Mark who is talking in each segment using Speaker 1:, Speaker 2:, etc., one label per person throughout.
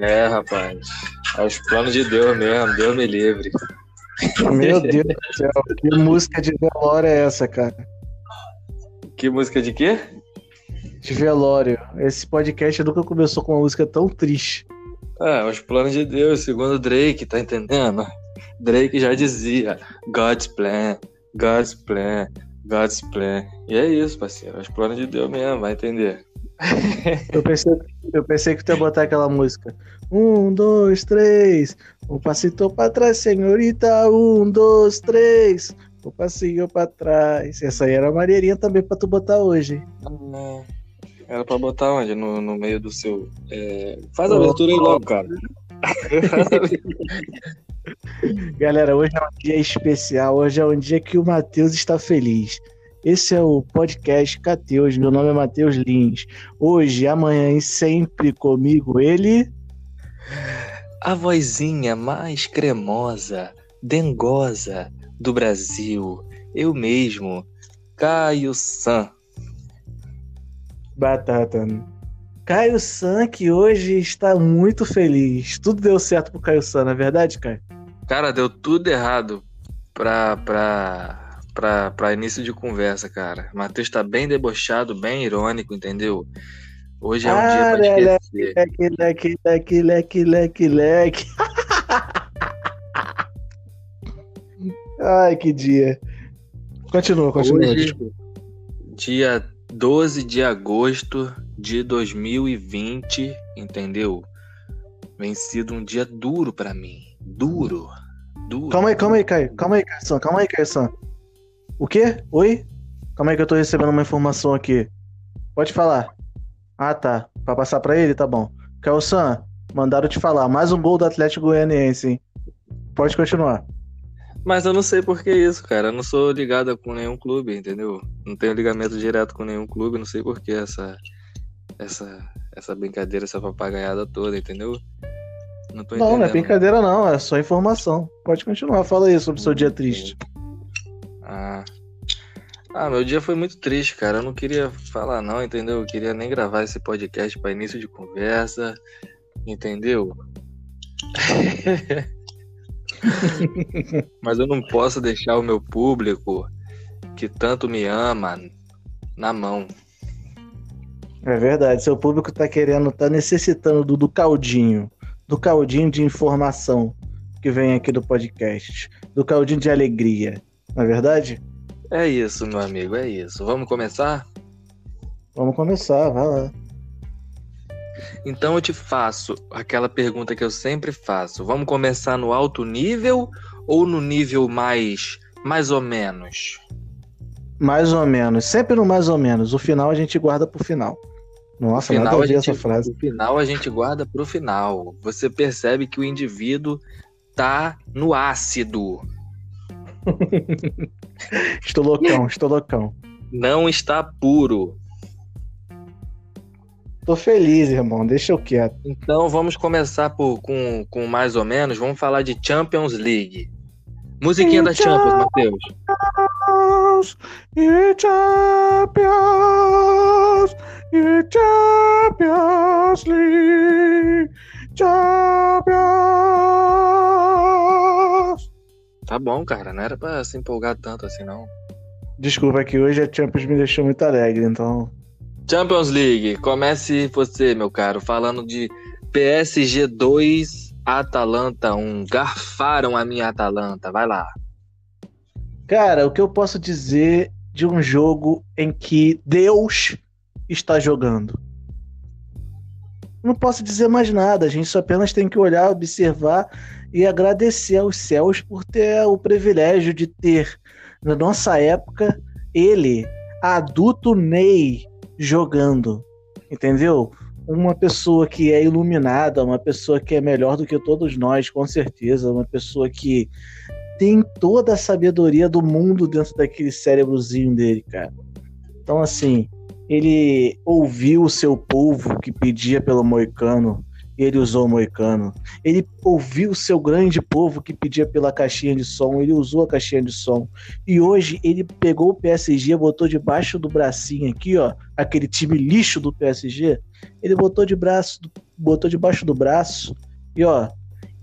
Speaker 1: É, rapaz. É os planos de Deus mesmo, Deus me livre.
Speaker 2: Meu Deus do céu, que música de velório é essa, cara?
Speaker 1: Que música de quê?
Speaker 2: De velório. Esse podcast nunca começou com uma música tão triste.
Speaker 1: É, os planos de Deus, segundo Drake, tá entendendo? Drake já dizia: God's plan, God's plan, God's plan. E é isso, parceiro. Os planos de Deus mesmo, vai entender.
Speaker 2: Eu pensei, eu pensei que tu ia botar aquela música. Um, dois, três. Um passito pra trás, senhorita. Um, dois, três. Um passinho pra trás. Essa aí era maneirinha também pra tu botar hoje.
Speaker 1: Ah, era pra botar onde? No, no meio do seu. É... Faz a abertura aí logo, cara.
Speaker 2: Galera, hoje é um dia especial. Hoje é um dia que o Matheus está feliz. Esse é o podcast Cateus. Meu nome é Matheus Lins. Hoje, amanhã e sempre comigo, ele.
Speaker 1: A vozinha mais cremosa, dengosa do Brasil. Eu mesmo, Caio San.
Speaker 2: Batata. Caio San, que hoje está muito feliz. Tudo deu certo pro Caio San, não é verdade, Caio?
Speaker 1: Cara, deu tudo errado pra, pra, pra, pra início de conversa, cara. Matheus tá bem debochado, bem irônico, entendeu? Hoje é um dia pra esquecer.
Speaker 2: Leque, leque, leque, leque, leque, leque. Ai, que dia. Continua, continua.
Speaker 1: Hoje, dia 12 de agosto de 2020, entendeu? Vem sido um dia duro pra mim. Duro. Duro.
Speaker 2: Calma aí, calma aí, Caio. Calma aí, Caio. Calma aí, Caio. O quê? Oi? Calma aí que eu tô recebendo uma informação aqui. Pode falar. Ah, tá. Pra passar pra ele, tá bom. Caio San, mandaram te falar. Mais um gol do Atlético Goianiense, hein? Pode continuar.
Speaker 1: Mas eu não sei por que isso, cara. Eu não sou ligado com nenhum clube, entendeu? Não tenho ligamento direto com nenhum clube, não sei por que essa, essa, essa brincadeira, essa papagaiada toda, entendeu?
Speaker 2: Não, tô não, não é brincadeira não, é só informação. Pode continuar, fala aí sobre o seu dia triste.
Speaker 1: Ah. Ah, meu dia foi muito triste, cara. Eu não queria falar não, entendeu? Eu queria nem gravar esse podcast para início de conversa, entendeu? Mas eu não posso deixar o meu público que tanto me ama na mão.
Speaker 2: É verdade, seu público tá querendo, tá necessitando do, do caldinho, do caldinho de informação que vem aqui do podcast, do caldinho de alegria, não é verdade?
Speaker 1: É isso, meu amigo, é isso. Vamos começar?
Speaker 2: Vamos começar, vai lá.
Speaker 1: Então eu te faço aquela pergunta que eu sempre faço. Vamos começar no alto nível ou no nível mais mais ou menos?
Speaker 2: Mais ou menos, sempre no mais ou menos. O final a gente guarda pro final. Nossa,
Speaker 1: final,
Speaker 2: nada a
Speaker 1: gente,
Speaker 2: essa frase.
Speaker 1: O final a gente guarda pro final. Você percebe que o indivíduo tá no ácido.
Speaker 2: estou loucão, estou loucão.
Speaker 1: Não está puro.
Speaker 2: Tô feliz, irmão. Deixa eu quieto.
Speaker 1: Então vamos começar por, com, com mais ou menos. Vamos falar de Champions League. Musiquinha da Champions, Matheus.
Speaker 2: E Champions, e Champions League, Champions.
Speaker 1: Tá bom, cara. Não era pra se empolgar tanto assim, não.
Speaker 2: Desculpa que hoje a Champions me deixou muito alegre, então
Speaker 1: Champions League, comece você, meu caro, falando de PSG 2, Atalanta 1. Garfaram a minha Atalanta, vai lá.
Speaker 2: Cara, o que eu posso dizer de um jogo em que Deus está jogando? Não posso dizer mais nada, a gente só apenas tem que olhar, observar e agradecer aos céus por ter o privilégio de ter, na nossa época, ele, adulto Ney, jogando, entendeu? Uma pessoa que é iluminada, uma pessoa que é melhor do que todos nós, com certeza, uma pessoa que tem toda a sabedoria do mundo dentro daquele cérebrozinho dele, cara. Então, assim, ele ouviu o seu povo que pedia pelo Moicano ele usou o moicano. Ele ouviu o seu grande povo que pedia pela caixinha de som, ele usou a caixinha de som. E hoje ele pegou o PSG, botou debaixo do bracinho aqui, ó, aquele time lixo do PSG, ele botou de braço, botou debaixo do braço e ó,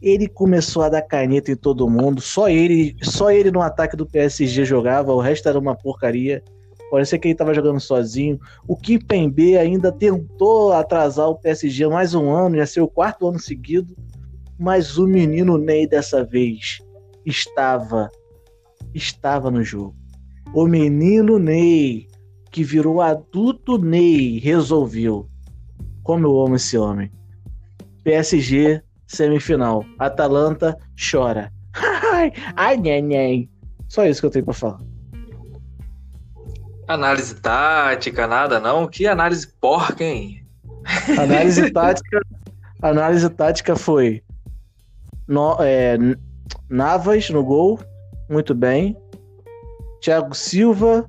Speaker 2: ele começou a dar caneta em todo mundo. Só ele, só ele no ataque do PSG jogava, o resto era uma porcaria. Parecia que ele estava jogando sozinho. O Kimpembe ainda tentou atrasar o PSG mais um ano, ia ser o quarto ano seguido. Mas o menino Ney dessa vez estava estava no jogo. O menino Ney, que virou adulto Ney, resolveu. Como eu amo esse homem. PSG, semifinal. Atalanta chora. Ai, ai, nhen, Só isso que eu tenho para falar.
Speaker 1: Análise tática, nada não. Que análise porca, hein?
Speaker 2: Análise tática. Análise tática foi no, é, Navas no gol, muito bem. Thiago Silva,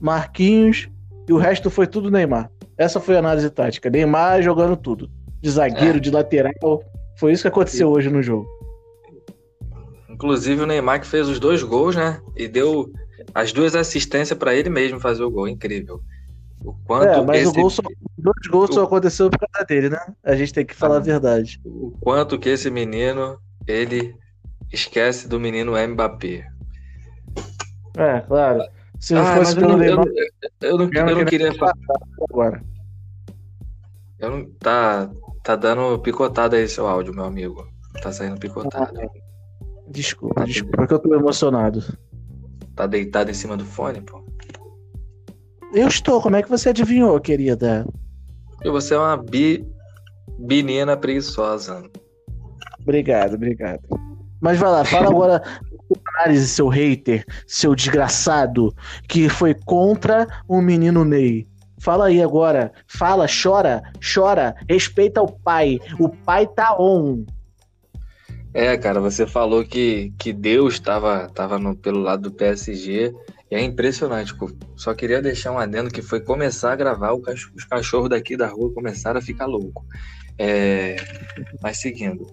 Speaker 2: Marquinhos e o resto foi tudo Neymar. Essa foi a análise tática. Neymar jogando tudo. De zagueiro, é. de lateral. Foi isso que aconteceu hoje no jogo.
Speaker 1: Inclusive o Neymar que fez os dois gols, né? E deu as duas assistências para ele mesmo fazer o gol, incrível.
Speaker 2: O quanto é, mas esse... o gol só, dois gols o... só aconteceu por causa dele, né? A gente tem que falar ah, a verdade.
Speaker 1: O quanto que esse menino, ele esquece do menino Mbappé.
Speaker 2: É, claro.
Speaker 1: Se não ah, fosse pelo eu, Neymar, eu, eu, não, eu não queria falar agora. Eu não, tá, tá dando picotada aí seu áudio, meu amigo. Tá saindo picotado. Ah,
Speaker 2: desculpa, tá desculpa, porque eu tô emocionado.
Speaker 1: Tá deitado em cima do fone, pô?
Speaker 2: Eu estou. Como é que você adivinhou, querida?
Speaker 1: E você é uma bi... menina preguiçosa.
Speaker 2: Obrigado, obrigado. Mas vai lá, fala agora análise, seu hater, seu desgraçado, que foi contra o menino Ney. Fala aí agora. Fala, chora, chora. Respeita o pai. O pai tá on.
Speaker 1: É, cara, você falou que, que Deus estava tava no, pelo lado do PSG. E é impressionante. Pô. Só queria deixar um adendo que foi começar a gravar, cachorro, os cachorros daqui da rua começaram a ficar louco. É, mas seguindo.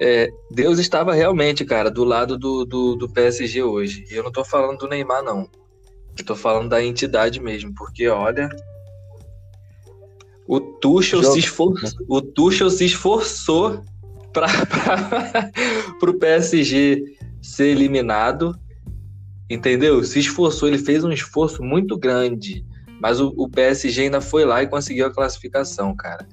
Speaker 1: É, Deus estava realmente, cara, do lado do, do, do PSG hoje. E eu não tô falando do Neymar, não. Eu tô falando da entidade mesmo, porque olha. O Tuchel, se, esforçou, o Tuchel se esforçou para o PSG ser eliminado, entendeu? Se esforçou, ele fez um esforço muito grande, mas o, o PSG ainda foi lá e conseguiu a classificação, cara.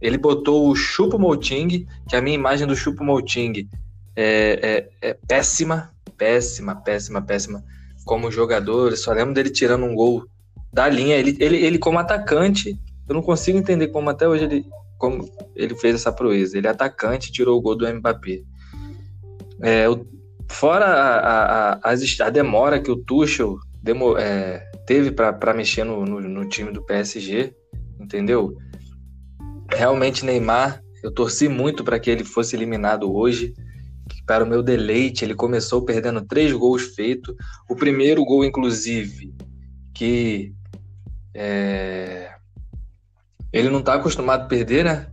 Speaker 1: Ele botou o Chupo Moting, que a minha imagem do Chupo Moting é, é, é péssima, péssima, péssima, péssima. Como jogador, eu só lembro dele tirando um gol da linha. Ele, ele, ele como atacante, eu não consigo entender como até hoje ele como ele fez essa proeza. Ele é atacante, tirou o gol do Mbappé. É, o, fora a, a, a, demora que o Tuchel demo, é, teve para mexer no, no, no, time do PSG, entendeu? Realmente, Neymar, eu torci muito para que ele fosse eliminado hoje. Para o meu deleite, ele começou perdendo três gols feitos. O primeiro gol, inclusive, que é, ele não tá acostumado a perder, né?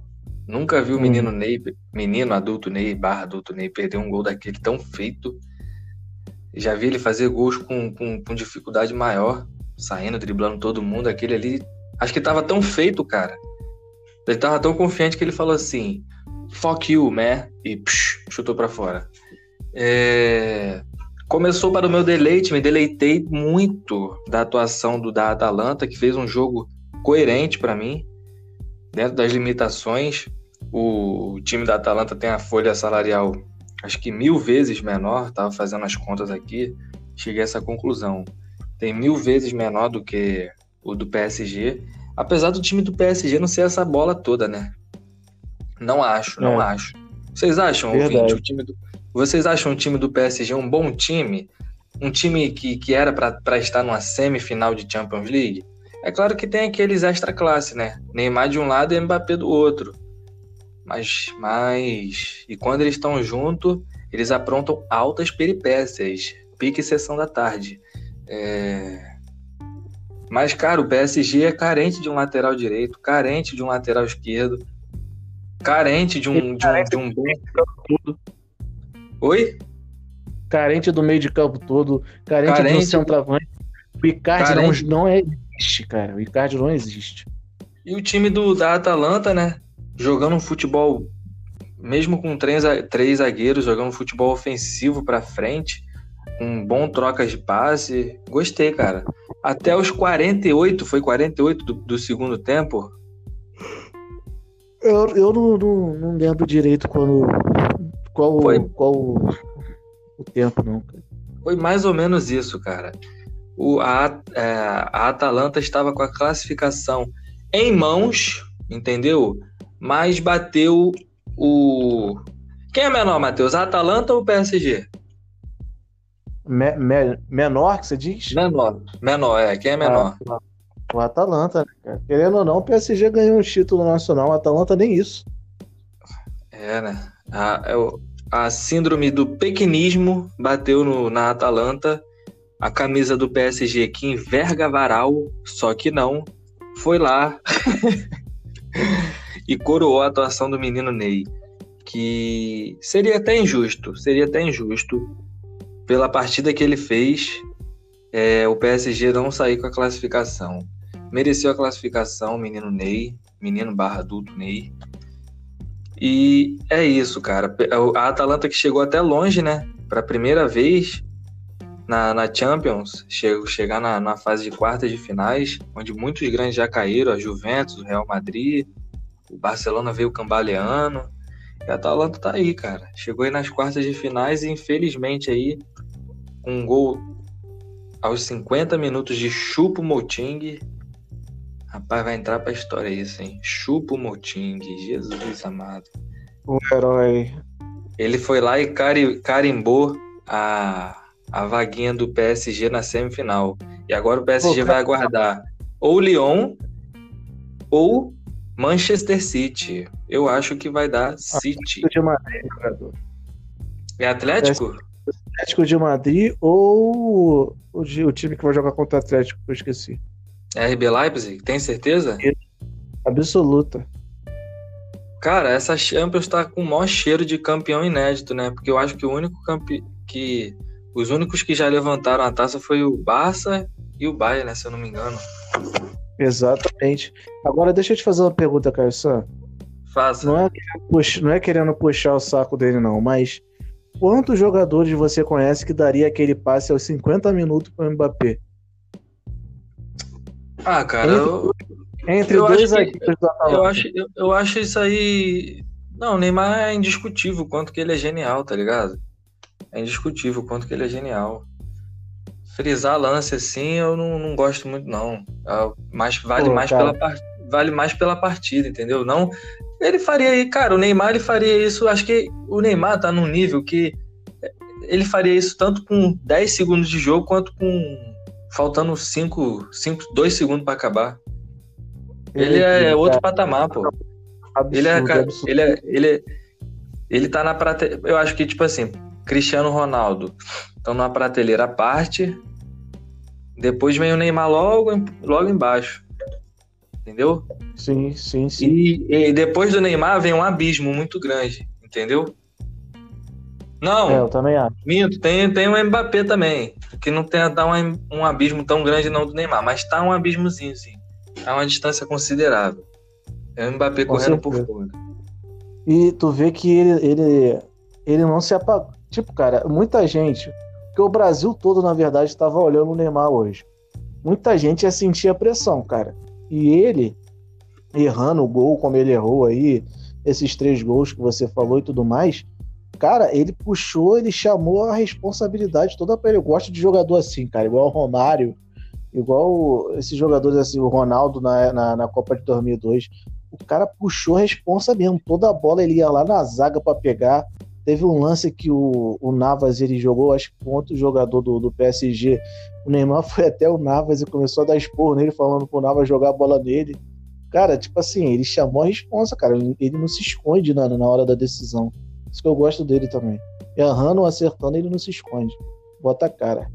Speaker 1: Nunca viu o menino hum. Ney, menino adulto Ney, barra adulto Ney, perder um gol daquele tão feito. Já vi ele fazer gols com, com, com dificuldade maior, saindo, driblando todo mundo. Aquele ali, acho que tava tão feito, cara. Ele tava tão confiante que ele falou assim: fuck you, man, e psh, chutou para fora. É... Começou para o meu deleite, me deleitei muito da atuação do da Atalanta, que fez um jogo coerente para mim dentro das limitações, o time da Atalanta tem a folha salarial acho que mil vezes menor, estava fazendo as contas aqui, cheguei a essa conclusão. Tem mil vezes menor do que o do PSG, apesar do time do PSG não ser essa bola toda, né? Não acho, não é. acho. Vocês acham, ouvinte, o time do... Vocês acham o time do PSG um bom time? Um time que, que era para estar numa semifinal de Champions League? É claro que tem aqueles extra classe, né? Neymar de um lado e Mbappé do outro. Mas, mas... E quando eles estão juntos, eles aprontam altas peripécias. Pique sessão da tarde. É... Mas, cara, o PSG é carente de um lateral direito, carente de um lateral esquerdo. Carente de um, de um, de um bom. Oi?
Speaker 2: Carente do meio de campo todo, carente, carente... de um centroavante. O Icardi não, não existe, cara. O Icardi não existe.
Speaker 1: E o time do, da Atalanta, né? Jogando um futebol, mesmo com três, três zagueiros, jogando um futebol ofensivo pra frente, um bom troca de passe. Gostei, cara. Até os 48, foi 48 do, do segundo tempo?
Speaker 2: Eu, eu não, não, não lembro direito quando. Qual, foi. qual o tempo, não, cara.
Speaker 1: Foi mais ou menos isso, cara. O, a, é, a Atalanta estava com a classificação em mãos, entendeu? Mas bateu o. Quem é menor, Matheus? A Atalanta ou o PSG?
Speaker 2: Me, me, menor que você diz?
Speaker 1: Menor. Menor, é. Quem é menor?
Speaker 2: Ah, o Atalanta, né? Querendo ou não, o PSG ganhou um título nacional, o Atalanta nem isso.
Speaker 1: É, né? A, a síndrome do pequinismo bateu no, na Atalanta. A camisa do PSG que enverga varal, só que não, foi lá e coroou a atuação do menino Ney, que seria até injusto, seria até injusto pela partida que ele fez, é, o PSG não sair com a classificação. Mereceu a classificação, menino Ney, menino barra adulto Ney. E é isso, cara. A Atalanta que chegou até longe, né? Para a primeira vez na, na Champions, chegar na, na fase de quartas de finais, onde muitos grandes já caíram, a Juventus, o Real Madrid, o Barcelona veio cambaleando. E a Atalanta tá aí, cara. Chegou aí nas quartas de finais e infelizmente aí um gol aos 50 minutos de Chupo Moting. Rapaz, vai entrar pra história isso, hein? Chupo Moting, Jesus amado.
Speaker 2: Um herói.
Speaker 1: Ele foi lá e carimbou a, a vaguinha do PSG na semifinal. E agora o PSG Pô, vai aguardar ou Lyon ou Manchester City. Eu acho que vai dar City.
Speaker 2: De Madrid,
Speaker 1: é Atlético?
Speaker 2: Atlético de Madrid ou o, time que vai jogar contra o Atlético, que eu esqueci.
Speaker 1: RB Leipzig, tem certeza?
Speaker 2: Absoluta.
Speaker 1: Cara, essa Champions tá com o maior cheiro de campeão inédito, né? Porque eu acho que o único campe... que os únicos que já levantaram a taça foi o Barça e o Bayern, né, se eu não me engano.
Speaker 2: Exatamente. Agora deixa eu te fazer uma pergunta, Caio
Speaker 1: Faça.
Speaker 2: Não é, não é querendo puxar o saco dele não, mas quantos jogadores você conhece que daria aquele passe aos 50 minutos para o Mbappé?
Speaker 1: Ah, cara, entre, eu,
Speaker 2: entre eu dois
Speaker 1: acho que, eu acho, eu, eu acho isso aí. Não, o Neymar é indiscutível quanto que ele é genial, tá ligado? É indiscutível quanto que ele é genial. Frisar lance assim, eu não, não gosto muito, não. É, mas vale Pô, mais pela vale mais pela partida, entendeu? Não, ele faria aí, cara, o Neymar ele faria isso, acho que o Neymar tá num nível que ele faria isso tanto com 10 segundos de jogo quanto com faltando 5, 5, 2 segundos para acabar. Ele é outro patamar, pô. Absurdo, ele, é, absurdo. ele é, ele é, ele tá na prateleira. Eu acho que tipo assim, Cristiano Ronaldo estão numa prateleira à parte. Depois vem o Neymar logo, logo embaixo. Entendeu?
Speaker 2: Sim, sim, sim.
Speaker 1: E, e depois do Neymar vem um abismo muito grande, entendeu? Não.
Speaker 2: É, eu também acho.
Speaker 1: Minto, tem, tem o Mbappé também. Que não tem tá um, um abismo tão grande não do Neymar, mas tá um abismozinho, sim. Tá uma distância considerável. É o Mbappé Com correndo certeza. por fora.
Speaker 2: E tu vê que ele, ele, ele não se apagou. Tipo, cara, muita gente. Porque o Brasil todo, na verdade, estava olhando o Neymar hoje. Muita gente ia sentir a pressão, cara. E ele, errando o gol como ele errou aí, esses três gols que você falou e tudo mais, cara, ele puxou, ele chamou a responsabilidade toda para ele. Eu gosto de jogador assim, cara, igual o Romário, igual esses jogadores assim, o Ronaldo na, na, na Copa de 2002. O cara puxou a responsa mesmo, toda a bola ele ia lá na zaga para pegar. Teve um lance que o, o Navas ele jogou, acho que com outro jogador do, do PSG. O Neymar foi até o Navas e começou a dar esporro nele, falando pro Navas jogar a bola nele. Cara, tipo assim, ele chamou a responsa, cara. Ele não se esconde na, na hora da decisão. Isso que eu gosto dele também. Errando ou acertando, ele não se esconde. Bota a cara.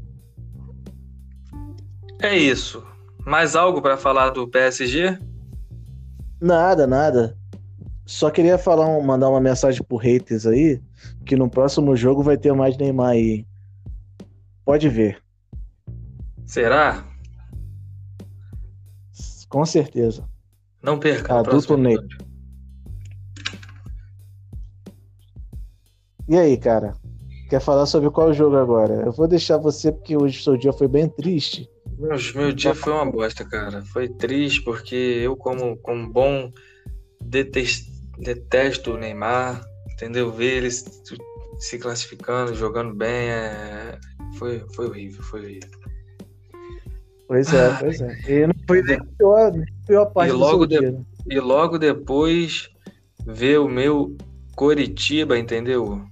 Speaker 1: É isso. Mais algo para falar do PSG?
Speaker 2: Nada, nada. só queria falar, mandar uma mensagem pro haters aí, que no próximo jogo vai ter mais Neymar aí. Pode ver,
Speaker 1: Será?
Speaker 2: com certeza.
Speaker 1: Não perca.
Speaker 2: Adulto Ney. E aí, cara? Quer falar sobre qual jogo agora? Eu vou deixar você porque hoje o seu dia foi bem triste.
Speaker 1: Meu, meu dia foi uma bosta, cara. Foi triste porque eu, como, como bom, detesto, detesto o Neymar, entendeu? Ver ele se, classificando, jogando bem, é... foi, foi horrível, foi horrível.
Speaker 2: Pois é,
Speaker 1: Ah,
Speaker 2: pois é. E não foi nem pior, pior parte
Speaker 1: E
Speaker 2: do
Speaker 1: logo
Speaker 2: seu
Speaker 1: de-
Speaker 2: né?
Speaker 1: E logo depois ver o meu Coritiba, entendeu?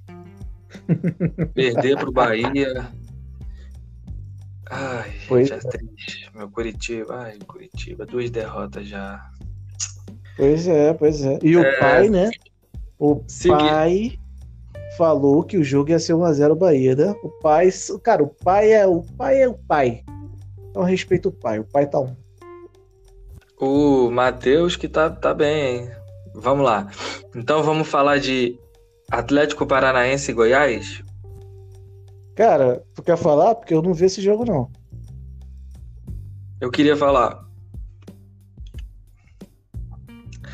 Speaker 1: Perder pro Bahia. Ai,
Speaker 2: Pois
Speaker 1: já triste. Meu Curitiba, ai, Curitiba, duas derrotas já.
Speaker 2: Pois é, pois é. E o
Speaker 1: É.
Speaker 2: pai, né? O
Speaker 1: Segui-
Speaker 2: pai falou que o jogo ia ser 1x0 Bahia, né? O pai, cara, o pai é o pai é o pai. Então respeita o pai, o pai tá um.
Speaker 1: O Matheus que tá, tá bem, hein? Vamos lá. Então vamos falar de Atlético Paranaense e Goiás?
Speaker 2: Cara, tu quer falar? Porque eu não vi esse jogo, não.
Speaker 1: Eu queria falar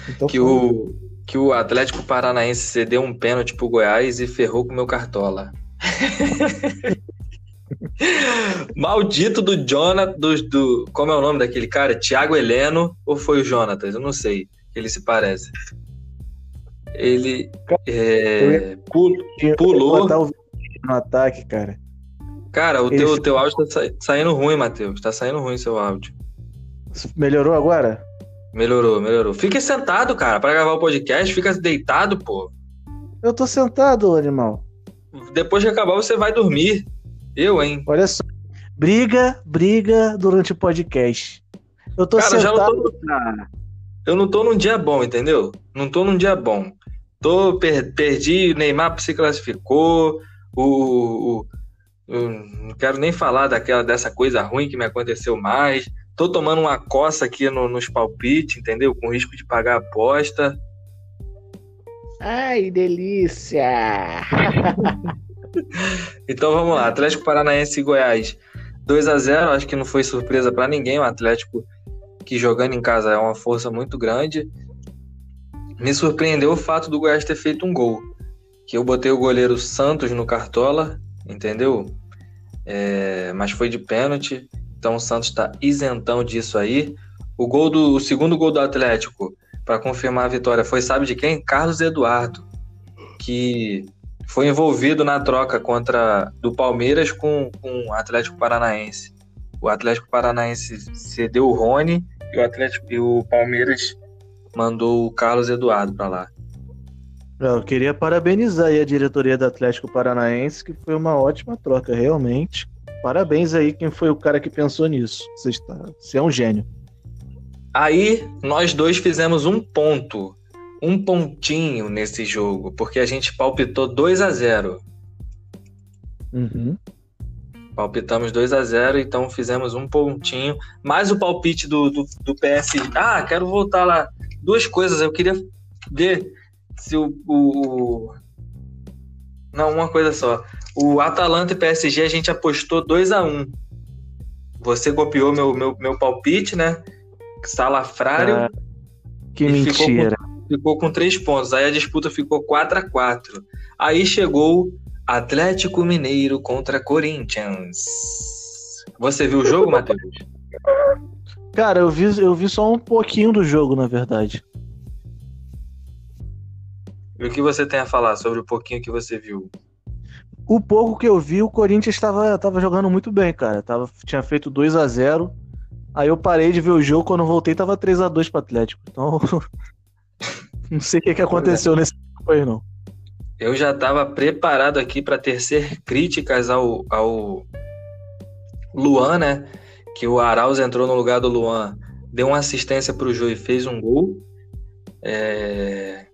Speaker 2: Então
Speaker 1: que
Speaker 2: fala.
Speaker 1: o, que o Atlético Paranaense cedeu um pênalti pro Goiás e ferrou com o meu cartola. Maldito do Jonathan, do, do- como é o nome daquele cara? Thiago Heleno ou foi o Jonatas? Eu não sei. Ele se parece. Ele é, pulou.
Speaker 2: vou botar o vídeo no ataque, cara.
Speaker 1: Cara, o teu, teu áudio tá sa- saindo ruim, Matheus. Tá saindo ruim seu áudio.
Speaker 2: Melhorou agora?
Speaker 1: Melhorou, melhorou. Fique sentado, cara, pra gravar o podcast. Fica deitado, pô.
Speaker 2: Eu tô sentado, animal.
Speaker 1: Depois que acabar, você vai dormir. Eu, hein?
Speaker 2: Olha só. Briga, briga durante o podcast. Eu tô
Speaker 1: Cara, já não
Speaker 2: sentado.
Speaker 1: tô. Eu não tô num dia bom, entendeu? Não tô num dia bom. Tô, per- perdi, o Neymar se classificou. O, o- não quero nem falar daquela dessa coisa ruim que me aconteceu mais. Tô tomando uma coça aqui no- nos palpites, entendeu? Com risco de pagar a aposta.
Speaker 2: Ai, delícia!
Speaker 1: Então vamos lá, Atlético Paranaense e Goiás. 2 a 0 acho que não foi surpresa para ninguém. O Atlético que jogando em casa é uma força muito grande. Me surpreendeu o fato do Goiás ter feito um gol. Que eu botei o goleiro Santos no cartola, entendeu? É, mas foi de pênalti. Então o Santos está isentão disso aí. O gol do o segundo gol do Atlético para confirmar a vitória foi sabe de quem? Carlos Eduardo, que foi envolvido na troca contra do Palmeiras com, com o Atlético Paranaense. O Atlético Paranaense cedeu o Rony e o Atlético e o Palmeiras mandou o Carlos Eduardo para lá.
Speaker 2: Eu queria parabenizar a diretoria do Atlético Paranaense, que foi uma ótima troca, realmente. Parabéns aí quem foi o cara que pensou nisso. Você, está... Você é um gênio.
Speaker 1: Aí nós dois fizemos um ponto, um pontinho nesse jogo, porque a gente palpitou 2 a 0.
Speaker 2: Uhum.
Speaker 1: Palpitamos 2 a 0 então fizemos um pontinho. Mais o palpite do, do, do PS. Ah, quero voltar lá. Duas coisas, eu queria ver se o. o- Não, uma coisa só. O Atalanta e PSG a gente apostou 2 a 1 Você copiou meu, meu, meu palpite, né? Salafrário
Speaker 2: Ah, que
Speaker 1: E ficou com-
Speaker 2: mentira.
Speaker 1: ficou com 3 pontos. Aí a disputa ficou 4 a 4 Aí chegou Atlético Mineiro contra Corinthians. Você viu o jogo, Matheus?
Speaker 2: Cara, eu vi, eu vi só um pouquinho do jogo, na verdade.
Speaker 1: E o que você tem a falar sobre o pouquinho que você viu?
Speaker 2: O pouco que eu vi, o Corinthians estava tava jogando muito bem, cara. Tava, tinha feito 2 a 0 Aí eu parei de ver o jogo, quando voltei tava 3 a 2 pro Atlético. Então, não sei o que, que aconteceu nesse jogo aí, não.
Speaker 1: Eu já estava preparado aqui para tecer críticas ao, ao Luan, né? Que o Arauz entrou no lugar do Luan, deu uma assistência para o Jô e fez um gol. É,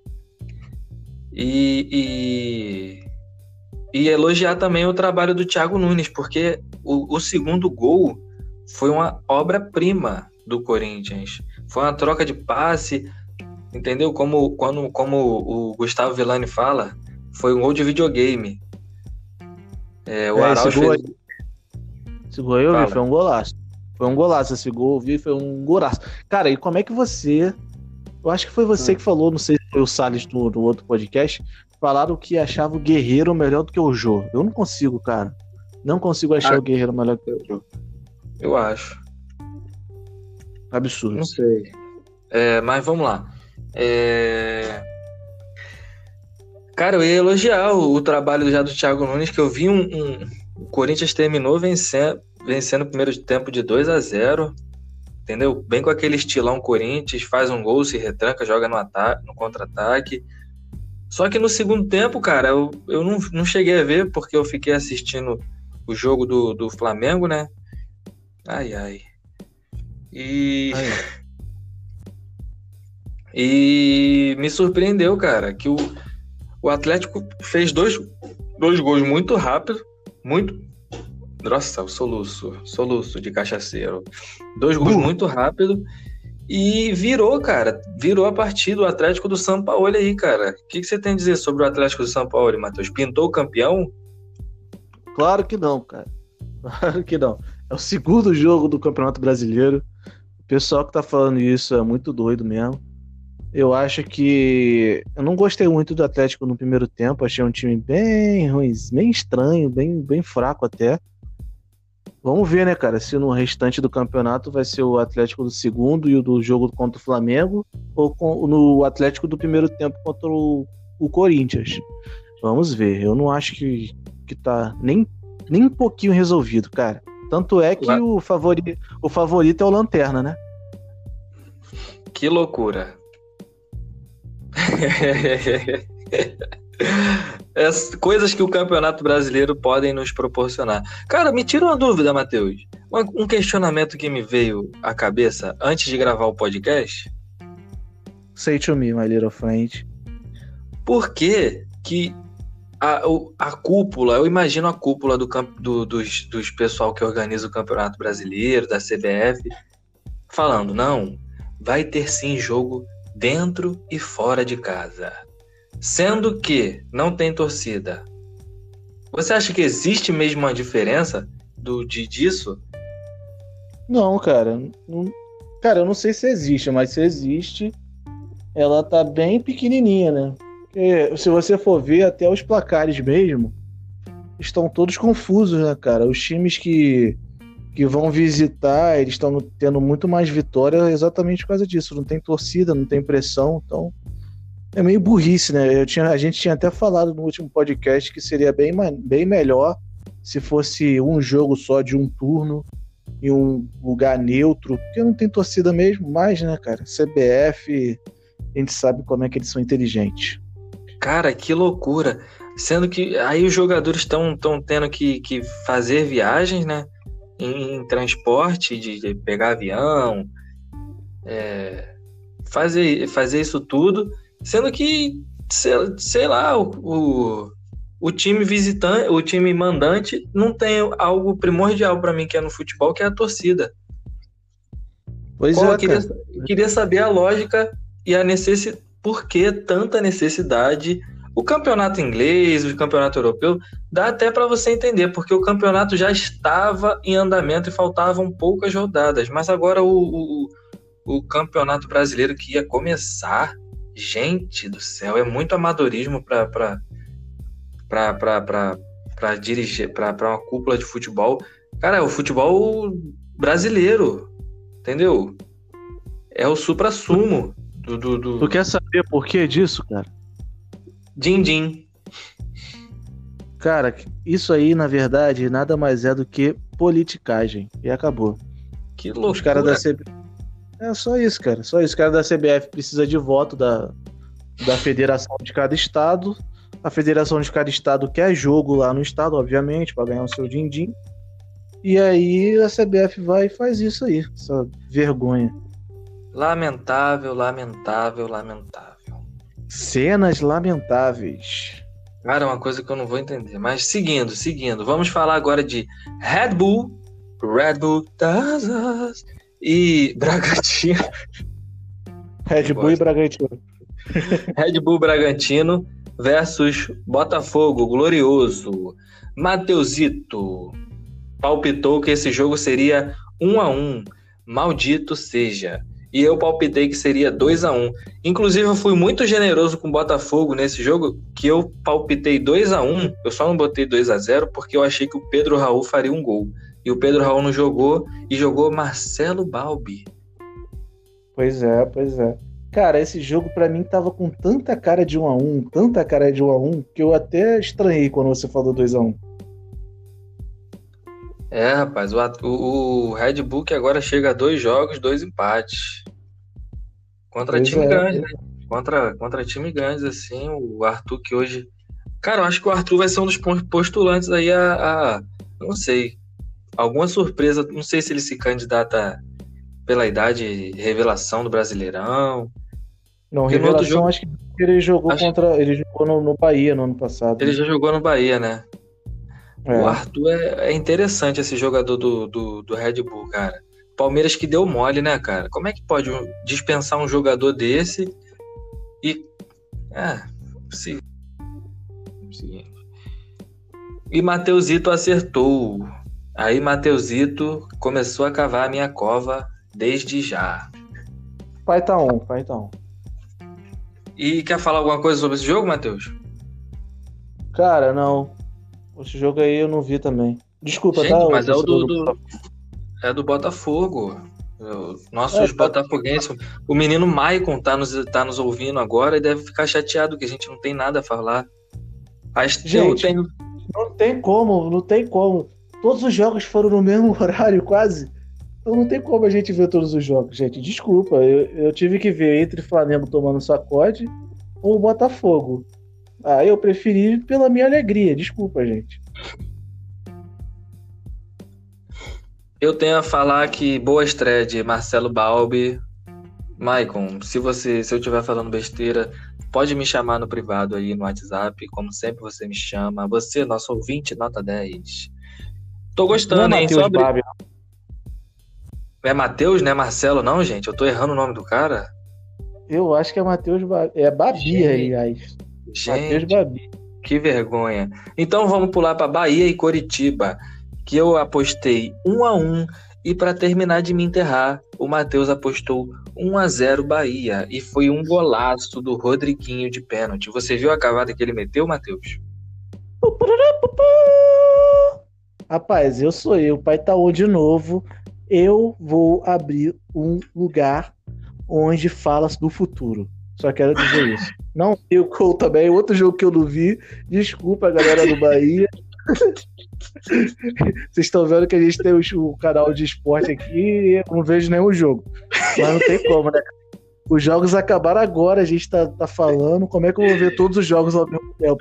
Speaker 1: E, e, e elogiar também o trabalho do Thiago Nunes, porque o, o segundo gol foi uma obra-prima do Corinthians. Foi uma troca de passe, Entendeu? Como, quando, como o Gustavo Villani fala, foi um gol de videogame. É, o
Speaker 2: É, esse gol
Speaker 1: fez-
Speaker 2: Esse gol eu
Speaker 1: Fala.
Speaker 2: vi, foi um golaço. Foi um golaço esse gol, eu vi, foi um golaço. Cara, e como é que você. Eu acho que foi você
Speaker 1: Hum.
Speaker 2: que falou, não sei se foi o Salles no, no outro podcast, falaram que achava o Guerreiro melhor do que o Jô. Eu não consigo, cara. Não consigo achar
Speaker 1: Ah.
Speaker 2: o Guerreiro melhor do que o Jô.
Speaker 1: Eu acho.
Speaker 2: Absurdo.
Speaker 1: Não sei. É, mas vamos lá. É, Cara, eu ia elogiar o, o trabalho já do Thiago Nunes, que eu vi um, um- O Corinthians terminou vencendo, vencendo o primeiro tempo de 2 a 0 Entendeu? Bem com aquele estilão Corinthians, faz um gol, se retranca, joga no, ata- no contra-ataque. Só que no segundo tempo, cara, eu, eu não, não cheguei a ver, porque eu fiquei assistindo o jogo do, do Flamengo, né? Ai, ai. E.
Speaker 2: Aí.
Speaker 1: E me surpreendeu, cara, que o, o Atlético fez dois, dois gols muito rápido, muito. Nossa, o soluço, soluço de cachaceiro. Dois gols
Speaker 2: Burro.
Speaker 1: muito rápido e virou, cara. Virou a partida o Atlético do São Paulo aí, cara. O que, que você tem a dizer sobre o Atlético do São Paulo, Matheus? Pintou o campeão?
Speaker 2: Claro que não, cara. Claro que não. É o segundo jogo do Campeonato Brasileiro. O pessoal que tá falando isso é muito doido mesmo. Eu acho que. Eu não gostei muito do Atlético no primeiro tempo. Achei um time bem ruim, bem estranho, bem, bem fraco até. Vamos ver, né, cara, se no restante do campeonato vai ser o Atlético do segundo e o do jogo contra o Flamengo, ou com- no Atlético do primeiro tempo contra o, o Corinthians. Vamos ver. Eu não acho que, que tá nem, nem um pouquinho resolvido, cara. Tanto é que o, favori, o favorito é o Lanterna, né?
Speaker 1: Que loucura. As coisas que o Campeonato Brasileiro podem nos proporcionar. Cara, me tira uma dúvida, Matheus. Um questionamento que me veio à cabeça antes de gravar o podcast.
Speaker 2: Say to me, my little friend.
Speaker 1: Por que que a, a cúpula, eu imagino a cúpula do, do- dos, dos pessoal que organiza o Campeonato Brasileiro, da CBF, falando, não, vai ter sim jogo dentro e fora de casa. Sendo que não tem torcida. Você acha que existe mesmo uma diferença do, de, disso?
Speaker 2: Não, cara. não- cara, eu não sei se existe, mas se existe, ela tá bem pequenininha, né? Porque se você for ver até os placares mesmo, estão todos confusos, né, cara? Os times que, que vão visitar, eles estão tendo muito mais vitória exatamente por causa disso. Não tem torcida, não tem pressão, então é meio burrice, né? Eu tinha, a gente tinha até falado no último podcast que seria bem, bem melhor se fosse um jogo só de um turno em um lugar neutro, porque não tem torcida mesmo mais, né, cara? CBF, a gente sabe como é que eles são inteligentes.
Speaker 1: Cara, que loucura. Sendo que aí os jogadores estão tendo que, que fazer viagens, né? Em, em transporte, de, de pegar avião, é, fazer, fazer isso tudo. Sendo que, sei, sei lá, o, o, o time visitante, o time mandante não tem algo primordial para mim que é no futebol, que é a torcida.
Speaker 2: Pois
Speaker 1: Qual-
Speaker 2: é,
Speaker 1: eu queria, queria saber a lógica e a necessidade. Por que tanta necessidade? O campeonato inglês, o campeonato europeu, dá até para você entender, porque o campeonato já estava em andamento e faltavam poucas rodadas. Mas agora o, o, o campeonato brasileiro que ia começar, gente do céu, é muito amadorismo para dirigir para uma cúpula de futebol. Cara, é o futebol brasileiro, entendeu? É o supra-sumo do, do, do
Speaker 2: Tu quer saber por que disso, cara?
Speaker 1: din-din.
Speaker 2: Cara, isso aí, na verdade, nada mais é do que politicagem. E acabou.
Speaker 1: Que loucura.
Speaker 2: Os caras da CBF. É só isso, cara. Só isso. Os caras da CBF precisa de voto da, da federação de cada estado. A federação de cada estado quer jogo lá no estado, obviamente, para ganhar o seu din-din. E aí a CBF vai e faz isso aí. Essa vergonha.
Speaker 1: Lamentável, lamentável, lamentável.
Speaker 2: Cenas lamentáveis.
Speaker 1: Cara, é uma coisa que eu não vou entender. Mas seguindo, seguindo, vamos falar agora de Red Bull, Red Bull us, e Bragantino.
Speaker 2: Red Bull e Bragantino.
Speaker 1: Red Bull Bragantino versus Botafogo Glorioso. Mateusito palpitou que esse jogo seria 1 a 1 Maldito seja. E eu palpitei que seria 2 a 1 Inclusive, eu fui muito generoso com o Botafogo nesse jogo, que eu palpitei 2 a 1 Eu só não botei 2 a 0 porque eu achei que o Pedro Raul faria um gol. E o Pedro Raul não jogou e jogou Marcelo Balbi.
Speaker 2: Pois é, pois é. Cara, esse jogo para mim tava com tanta cara de 1 a 1, tanta cara de 1 a 1, que eu até estranhei quando você falou 2 a 1.
Speaker 1: É, rapaz, o, o, Red Bull agora chega a dois jogos, dois empates. Contra pois time é. grande, né? Contra, contra time grande, assim, o Arthur que hoje. Cara, eu acho que o Arthur vai ser um dos postulantes aí a. a não sei. Alguma surpresa, não sei se ele se candidata pela idade revelação do Brasileirão.
Speaker 2: Não, Porque revelação jogo... acho que ele jogou acho... contra. Ele jogou no, no Bahia no ano passado.
Speaker 1: Ele já jogou no Bahia, né? É. O Arthur é, é, interessante esse jogador do, do, do, Red Bull, cara. Palmeiras que deu mole, né, cara? Como é que pode dispensar um jogador desse e. É, sim. E Mateusito acertou. Aí Mateusito começou a cavar a minha cova desde já.
Speaker 2: Pai tá on, pai tá on.
Speaker 1: E quer falar alguma coisa sobre esse jogo, Matheus?
Speaker 2: Cara, não. Esse jogo aí eu não vi também. Desculpa,
Speaker 1: Gente,
Speaker 2: tá?
Speaker 1: Mas é o do, do, é do Botafogo. Nossos é, tá. botafoguenses. O menino Maicon tá nos, tá nos ouvindo agora e deve ficar chateado que a gente não tem nada a falar.
Speaker 2: Gente, tenho... não tem como, não tem como. Todos os jogos foram no mesmo horário, quase. Então não tem como a gente ver todos os jogos, gente. Desculpa, eu, eu tive que ver entre Flamengo tomando sacode ou Botafogo. Ah, eu preferi pela minha alegria. Desculpa, gente.
Speaker 1: Eu tenho a falar que boa estreia de Marcelo Balbi. Maicon, se você, se eu estiver falando besteira, pode me chamar no privado aí no WhatsApp, como sempre você me chama. Você, nosso ouvinte, nota 10. Tô gostando,
Speaker 2: não é hein? Sobre... Babi,
Speaker 1: é Matheus, né? Marcelo, não, gente? Eu tô errando o nome do cara?
Speaker 2: Eu acho que é Matheus Babi. É Babi, aliás.
Speaker 1: Gente, Babi. que vergonha. Então vamos pular para Bahia e Coritiba, que eu apostei 1 a 1 e para terminar de me enterrar, o Matheus apostou 1 a 0 Bahia e foi um golaço do Rodriguinho de pênalti. Você viu a cavada que ele meteu, Matheus?
Speaker 2: Rapaz, eu sou eu, pai Taô de novo. Eu vou abrir um lugar onde fala do futuro. Só quero dizer isso. Não vi o Cole também, outro jogo que eu não vi. Desculpa, galera do Bahia. Vocês estão vendo que a gente tem o, o, canal de esporte aqui e eu não vejo nenhum jogo. Mas não tem como, né? Os jogos acabaram agora, a gente tá, tá falando. Como é que eu vou ver todos os jogos ao mesmo tempo?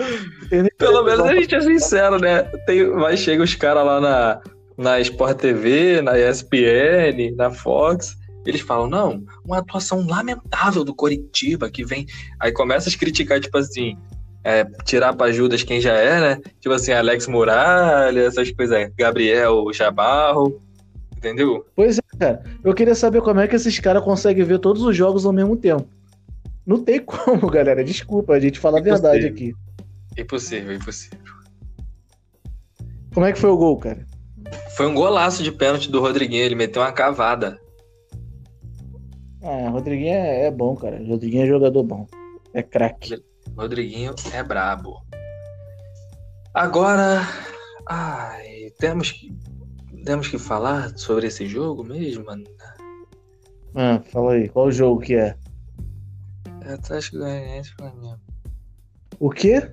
Speaker 1: Pelo menos a gente é sincero, né? Tem, vai chegar os caras lá na, na Sport TV, na ESPN, na Fox eles falam, não, uma atuação lamentável do Coritiba, que vem. Aí começa a criticar, tipo assim, é, tirar para Judas quem já é, né? Tipo assim, Alex Muralha, essas coisas, Gabriel Chabarro, entendeu?
Speaker 2: Pois é, cara. Eu queria saber como é que esses caras conseguem ver todos os jogos ao mesmo tempo. Não tem como, galera. Desculpa, a gente fala impossível. a verdade aqui.
Speaker 1: Impossível, impossível.
Speaker 2: Como é que foi o gol, cara?
Speaker 1: Foi um golaço de pênalti do Rodriguinho, ele meteu uma cavada.
Speaker 2: Ah, Rodriguinho é, é bom, cara. Rodriguinho é jogador bom. É craque.
Speaker 1: Rodriguinho é brabo. Agora, ai, temos que temos que falar sobre esse jogo mesmo, mano.
Speaker 2: Ah, fala aí, qual jogo que é?
Speaker 1: É Atlético Goianiense e Flamengo.
Speaker 2: O quê?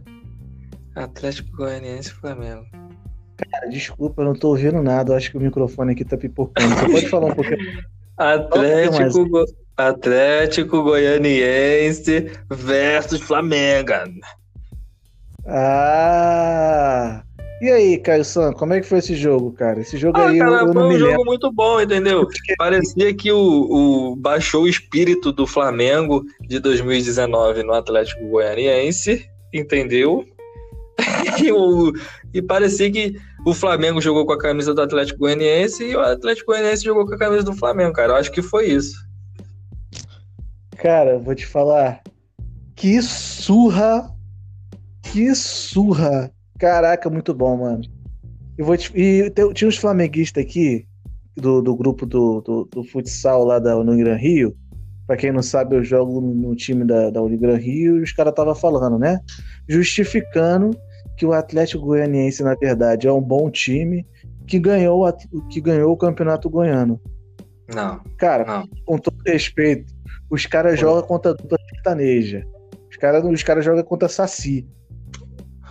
Speaker 1: Atlético Goianiense e Flamengo.
Speaker 2: Cara, desculpa, eu não tô ouvindo nada. Eu acho que o microfone aqui tá pipocando. Você pode falar um pouquinho?
Speaker 1: Atlético, Go... Atlético Goianiense versus Flamengo.
Speaker 2: Ah! E aí, Caio San, como é que foi esse jogo, cara? Esse jogo ah, aí cara, eu, eu
Speaker 1: foi
Speaker 2: um
Speaker 1: jogo lembro. muito bom, entendeu? Parecia que o, o, baixou o espírito do Flamengo de 2019 no Atlético Goianiense, entendeu? e, o, e parecia que o Flamengo jogou com a camisa do Atlético Goianiense e o Atlético Goianiense jogou com a camisa do Flamengo, cara. Eu acho que foi isso.
Speaker 2: Cara, vou te falar. Que surra. Que surra. Caraca, muito bom, mano. Eu vou te... E tem- tinha uns flamenguistas aqui, do, do grupo do, do, do futsal lá da Unigran Rio. Pra quem não sabe, eu jogo no, time da, da Unigran Rio e os caras estavam falando, né? Justificando que o Atlético Goianiense, na verdade, é um bom time que ganhou, que ganhou o Campeonato Goiano.
Speaker 1: Não,
Speaker 2: Cara,
Speaker 1: não.
Speaker 2: com todo respeito, os caras jogam contra a dupla sertaneja. Os caras os cara jogam contra Saci.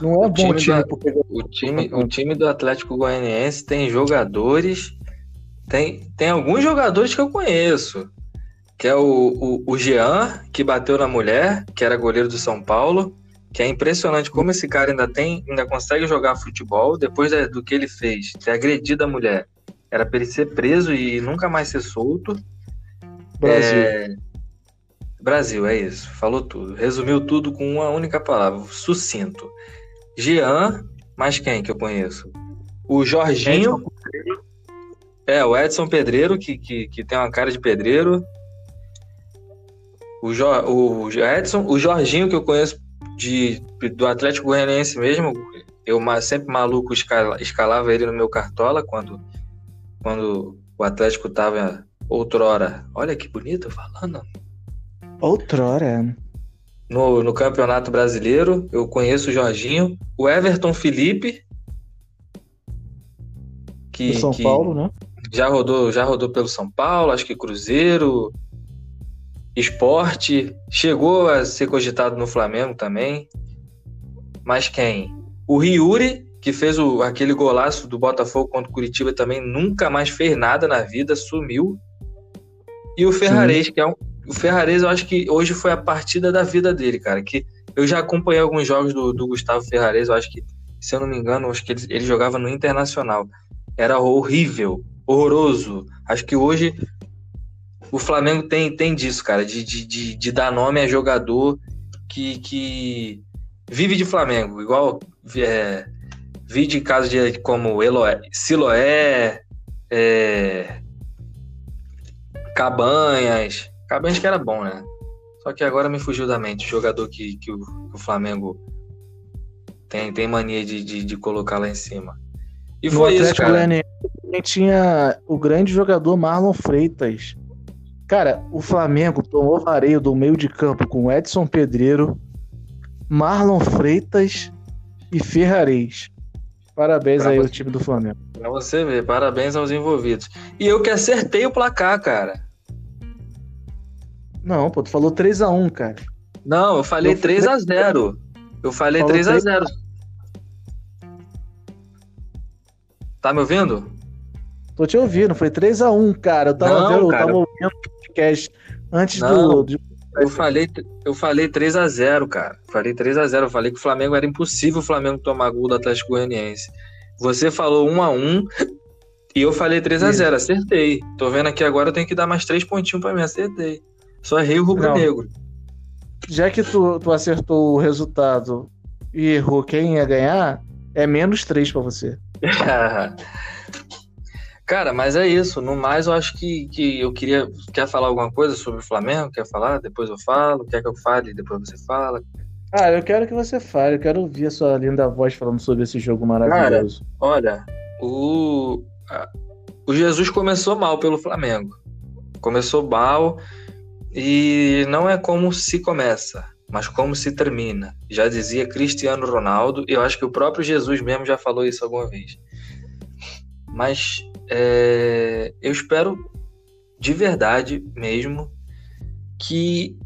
Speaker 2: Não é
Speaker 1: O
Speaker 2: bom
Speaker 1: time
Speaker 2: porque
Speaker 1: O time, o time do Atlético Goianiense tem jogadores. Tem, tem alguns jogadores que eu conheço. Que é o, o, o Jean, que bateu na mulher, que era goleiro do São Paulo. Que é impressionante como esse cara ainda tem, ainda consegue jogar futebol depois da- do que ele fez, ter agredido a mulher. Era pra ele ser preso e nunca mais ser solto.
Speaker 2: Brasil.
Speaker 1: É, Brasil, é isso. Falou tudo. Resumiu tudo com uma única palavra: sucinto. Jean, mais quem que eu conheço? O Jorginho. É, o Edson Pedreiro, que, que, que tem uma cara de pedreiro. O, jo, o Edson, o Jorginho, que eu conheço de, do Atlético Goianiense mesmo. Eu sempre maluco escala- escalava ele no meu cartola quando, quando o Atlético tava outrora. Olha que bonito falando.
Speaker 2: Outrora.
Speaker 1: No, no Campeonato Brasileiro, eu conheço o Jorginho, o Everton Felipe, que,
Speaker 2: Do São
Speaker 1: que
Speaker 2: Paulo, né?
Speaker 1: já rodou, já rodou pelo São Paulo, acho que Cruzeiro, Esporte, chegou a ser cogitado no Flamengo também. Mas quem? O Riuri, que fez o, aquele golaço do Botafogo contra o Curitiba também, nunca mais fez nada na vida, sumiu. E o Ferrarese, que é um, o Ferrarese, eu acho que hoje foi a partida da vida dele, cara. Que eu já acompanhei alguns jogos do, do Gustavo Ferrarese, eu acho que, se eu não me engano, acho que ele, ele jogava no Internacional. Era horrível, horroroso. Acho que hoje o Flamengo tem, tem disso, cara, de, de, de, de dar nome a jogador que, que vive de Flamengo, igual é, vi de casos de como Eloé, Siloé, é, Cabanhas. Cabanhas que era bom, né? Só que agora me fugiu da mente. O jogador que, que, o, que o Flamengo tem, tem mania de, de, de colocar lá em cima. E
Speaker 2: No
Speaker 1: foi isso,
Speaker 2: Atlético
Speaker 1: cara.
Speaker 2: Goianiense tinha o grande jogador Marlon Freitas. Cara, o Flamengo tomou vareio do meio de campo com Edson Pedreiro, Marlon Freitas e Ferrarez. Parabéns
Speaker 1: Pra
Speaker 2: aí
Speaker 1: você.
Speaker 2: ao time do Flamengo.
Speaker 1: Pra você ver, parabéns aos envolvidos. E eu que acertei o placar, cara.
Speaker 2: Não, pô, tu falou 3x1, cara.
Speaker 1: Não, eu falei
Speaker 2: Eu
Speaker 1: 3 a 0 Eu falei
Speaker 2: Falou
Speaker 1: 3 a
Speaker 2: 3
Speaker 1: 0 Tá me ouvindo?
Speaker 2: Tô te ouvindo, foi 3x1, cara. Eu tava
Speaker 1: Não,
Speaker 2: vendo,
Speaker 1: cara.
Speaker 2: eu tava ouvindo o podcast antes
Speaker 1: Não.
Speaker 2: do,
Speaker 1: Eu falei, eu falei 3 a 0 cara. Falei 3 a 0 Eu falei que o Flamengo era impossível o Flamengo tomar gol do Atlético Goianiense. Você falou 1 a 1 e eu falei 3 a 0 Acertei. Tô vendo aqui agora, eu tenho que dar mais 3 pontinhos pra mim. Acertei. Só errei o rubro-negro.
Speaker 2: Já que tu, tu acertou o resultado e errou quem ia ganhar, é menos 3 pra você.
Speaker 1: Cara, mas é isso. No mais, eu acho que, que eu queria. Quer falar alguma coisa sobre o Flamengo? Quer falar? Depois eu falo. Quer que eu fale? Depois você fala.
Speaker 2: Ah, eu quero que você fale, eu quero ouvir a sua linda voz falando sobre esse jogo maravilhoso.
Speaker 1: Olha, o, o Jesus começou mal pelo Flamengo. Começou mal e não é como se começa, mas como se termina. Já dizia Cristiano Ronaldo, e eu acho que o próprio Jesus mesmo já falou isso alguma vez. Mas é, eu espero de verdade mesmo que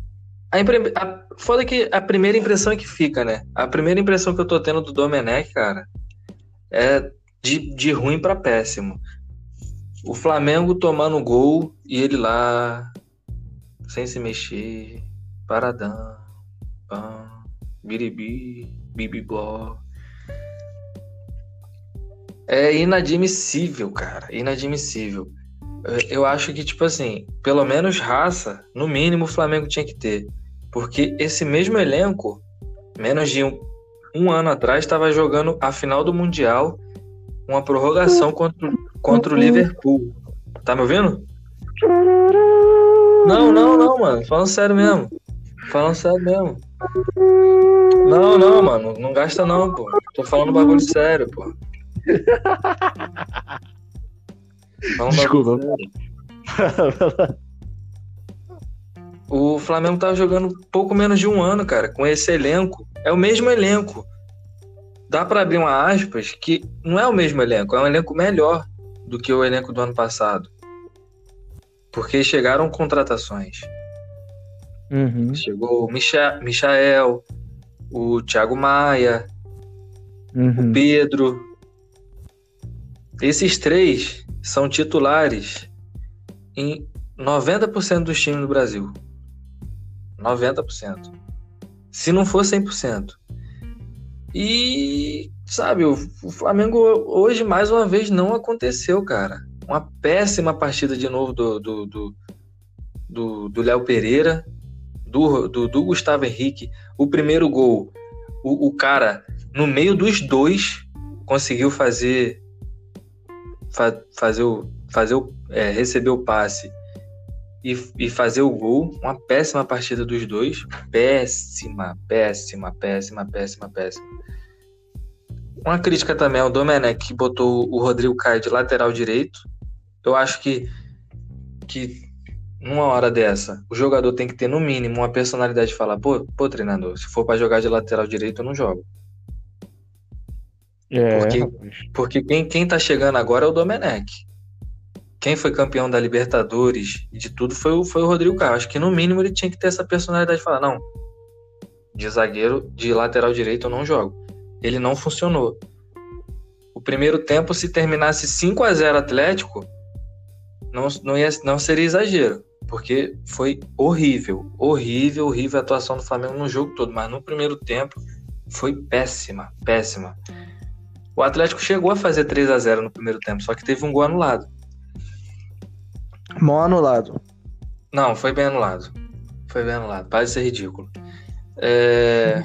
Speaker 1: a, impre- a, foda que a primeira impressão é que fica, né? A primeira impressão que eu tô tendo do Domenech, cara, é de, de ruim pra péssimo. O Flamengo tomando gol e ele lá, sem se mexer, paradão, pam, biribi, bibibó. É inadmissível, cara, inadmissível. Eu- acho que, tipo assim, pelo menos raça, no mínimo o Flamengo tinha que ter. Porque esse mesmo elenco, menos de um, um ano atrás, estava jogando a final do Mundial, uma prorrogação contra, o- contra o Liverpool. Tá me ouvindo? Não, não, não, mano. Falando sério mesmo. Falando sério mesmo. Não, não, mano. Não gasta não, pô. Tô falando bagulho sério, pô. Falando
Speaker 2: Desculpa.
Speaker 1: sério. O Flamengo tava jogando pouco menos de um ano, cara, com esse elenco. É o mesmo elenco. Dá pra abrir uma aspas que não é o mesmo elenco, é um elenco melhor do que o elenco do ano passado. Porque chegaram contratações.
Speaker 2: Uhum.
Speaker 1: Chegou o Micha Michael, o Thiago Maia,
Speaker 2: Uhum.
Speaker 1: o Pedro. Esses três são titulares em 90% dos times do Brasil. 90%. Se não for 100%. E, sabe, o, o Flamengo hoje, mais uma vez, não aconteceu, cara. Uma péssima partida de novo do do, do, do, do Léo Pereira, do, do, do Gustavo Henrique. O primeiro gol, o, o cara, no meio dos dois, conseguiu fazer. fa- fazer o. Fazer o é, receber o passe e, e fazer o gol. Uma péssima partida dos dois. Péssima, péssima, péssima, péssima, péssima. Uma crítica também ao Domenech, que botou o Rodrigo Caio de lateral direito. Eu acho que, que numa hora dessa, o jogador tem que ter, no mínimo, uma personalidade de falar: pô, pô treinador, se for para jogar de lateral direito, eu não jogo.
Speaker 2: É,
Speaker 1: Porque-. Porque quem, quem tá chegando agora é o Domenech. Quem foi campeão da Libertadores e de tudo foi o, foi o Rodrigo Caio. Acho que no mínimo ele tinha que ter essa personalidade de falar: não, de zagueiro, de lateral direito eu não jogo. Ele não funcionou. O primeiro tempo, se terminasse 5 a 0 Atlético, não, não, ia, não seria exagero. Porque foi horrível, horrível, horrível a atuação do Flamengo no jogo todo. Mas no primeiro tempo foi péssima, péssima. O Atlético chegou a fazer 3 a 0 no primeiro tempo, só que teve um gol anulado.
Speaker 2: Mó anulado.
Speaker 1: Não, foi bem anulado. Foi bem anulado. Parece ser ridículo. É,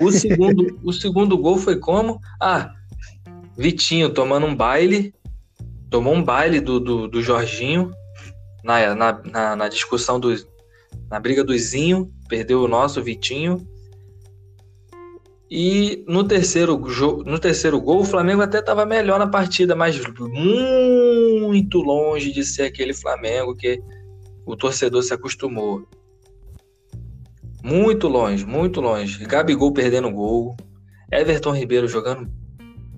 Speaker 1: O, segundo, o segundo gol foi como? Ah, Vitinho tomando um baile. Tomou um baile do, do, do Jorginho na, na, na, na discussão do. Na briga do Zinho. Perdeu o nosso Vitinho. E no terceiro, no terceiro gol, o Flamengo até estava melhor na partida, mas muito longe de ser aquele Flamengo que o torcedor se acostumou. Muito longe, muito longe. Gabigol perdendo gol. Everton Ribeiro jogando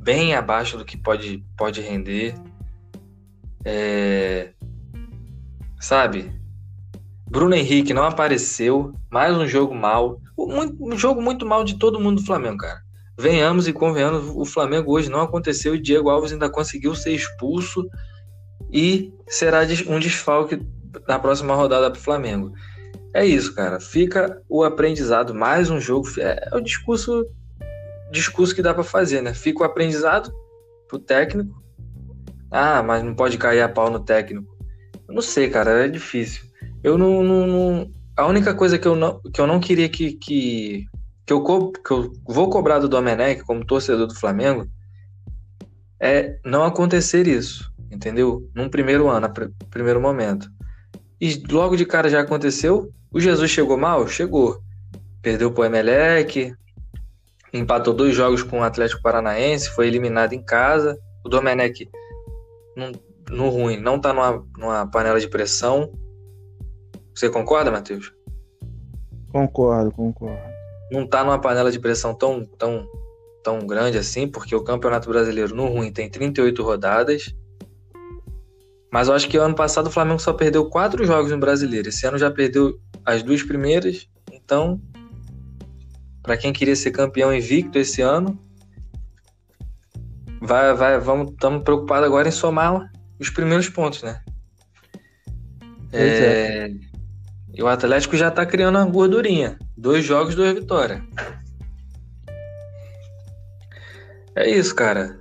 Speaker 1: bem abaixo do que pode, pode render. É, Sabe? Bruno Henrique não apareceu. Mais um jogo mal. Um, jogo muito mal de todo mundo do Flamengo, cara. Venhamos e convenhamos, o Flamengo hoje não aconteceu e Diego Alves ainda conseguiu ser expulso e será um desfalque na próxima rodada para o Flamengo. É isso, cara. Fica o aprendizado, mais um jogo. É, é o discurso, discurso que dá para fazer, né? Fica o aprendizado pro técnico. Ah, mas não pode cair a pau no técnico. Eu não sei, cara, é difícil. Eu não, não- não- a única coisa que eu não, que eu não queria que, que, que, eu, que eu vou cobrar do Domenech como torcedor do Flamengo é não acontecer isso, entendeu? Num primeiro ano, pr- primeiro momento. E logo de cara já aconteceu. O Jesus chegou mal? Chegou. Perdeu pro Emelec, empatou dois jogos com o Atlético Paranaense, foi eliminado em casa. O Domenech, no ruim, não tá numa, numa panela de pressão. Você concorda, Matheus?
Speaker 2: Concordo, concordo.
Speaker 1: Não tá numa panela de pressão tão, tão, tão grande assim, porque o Campeonato Brasileiro no ruim tem 38 rodadas. Mas eu acho que ano passado o Flamengo só perdeu quatro jogos no Brasileiro. Esse ano já perdeu as duas primeiras. Então, para quem queria ser campeão invicto esse ano, vai, vai, vamos, estamos preocupados agora em somar os primeiros pontos, né?
Speaker 2: Pois é.
Speaker 1: E o Atlético já tá criando uma gordurinha. Dois jogos, duas vitórias. É isso, cara.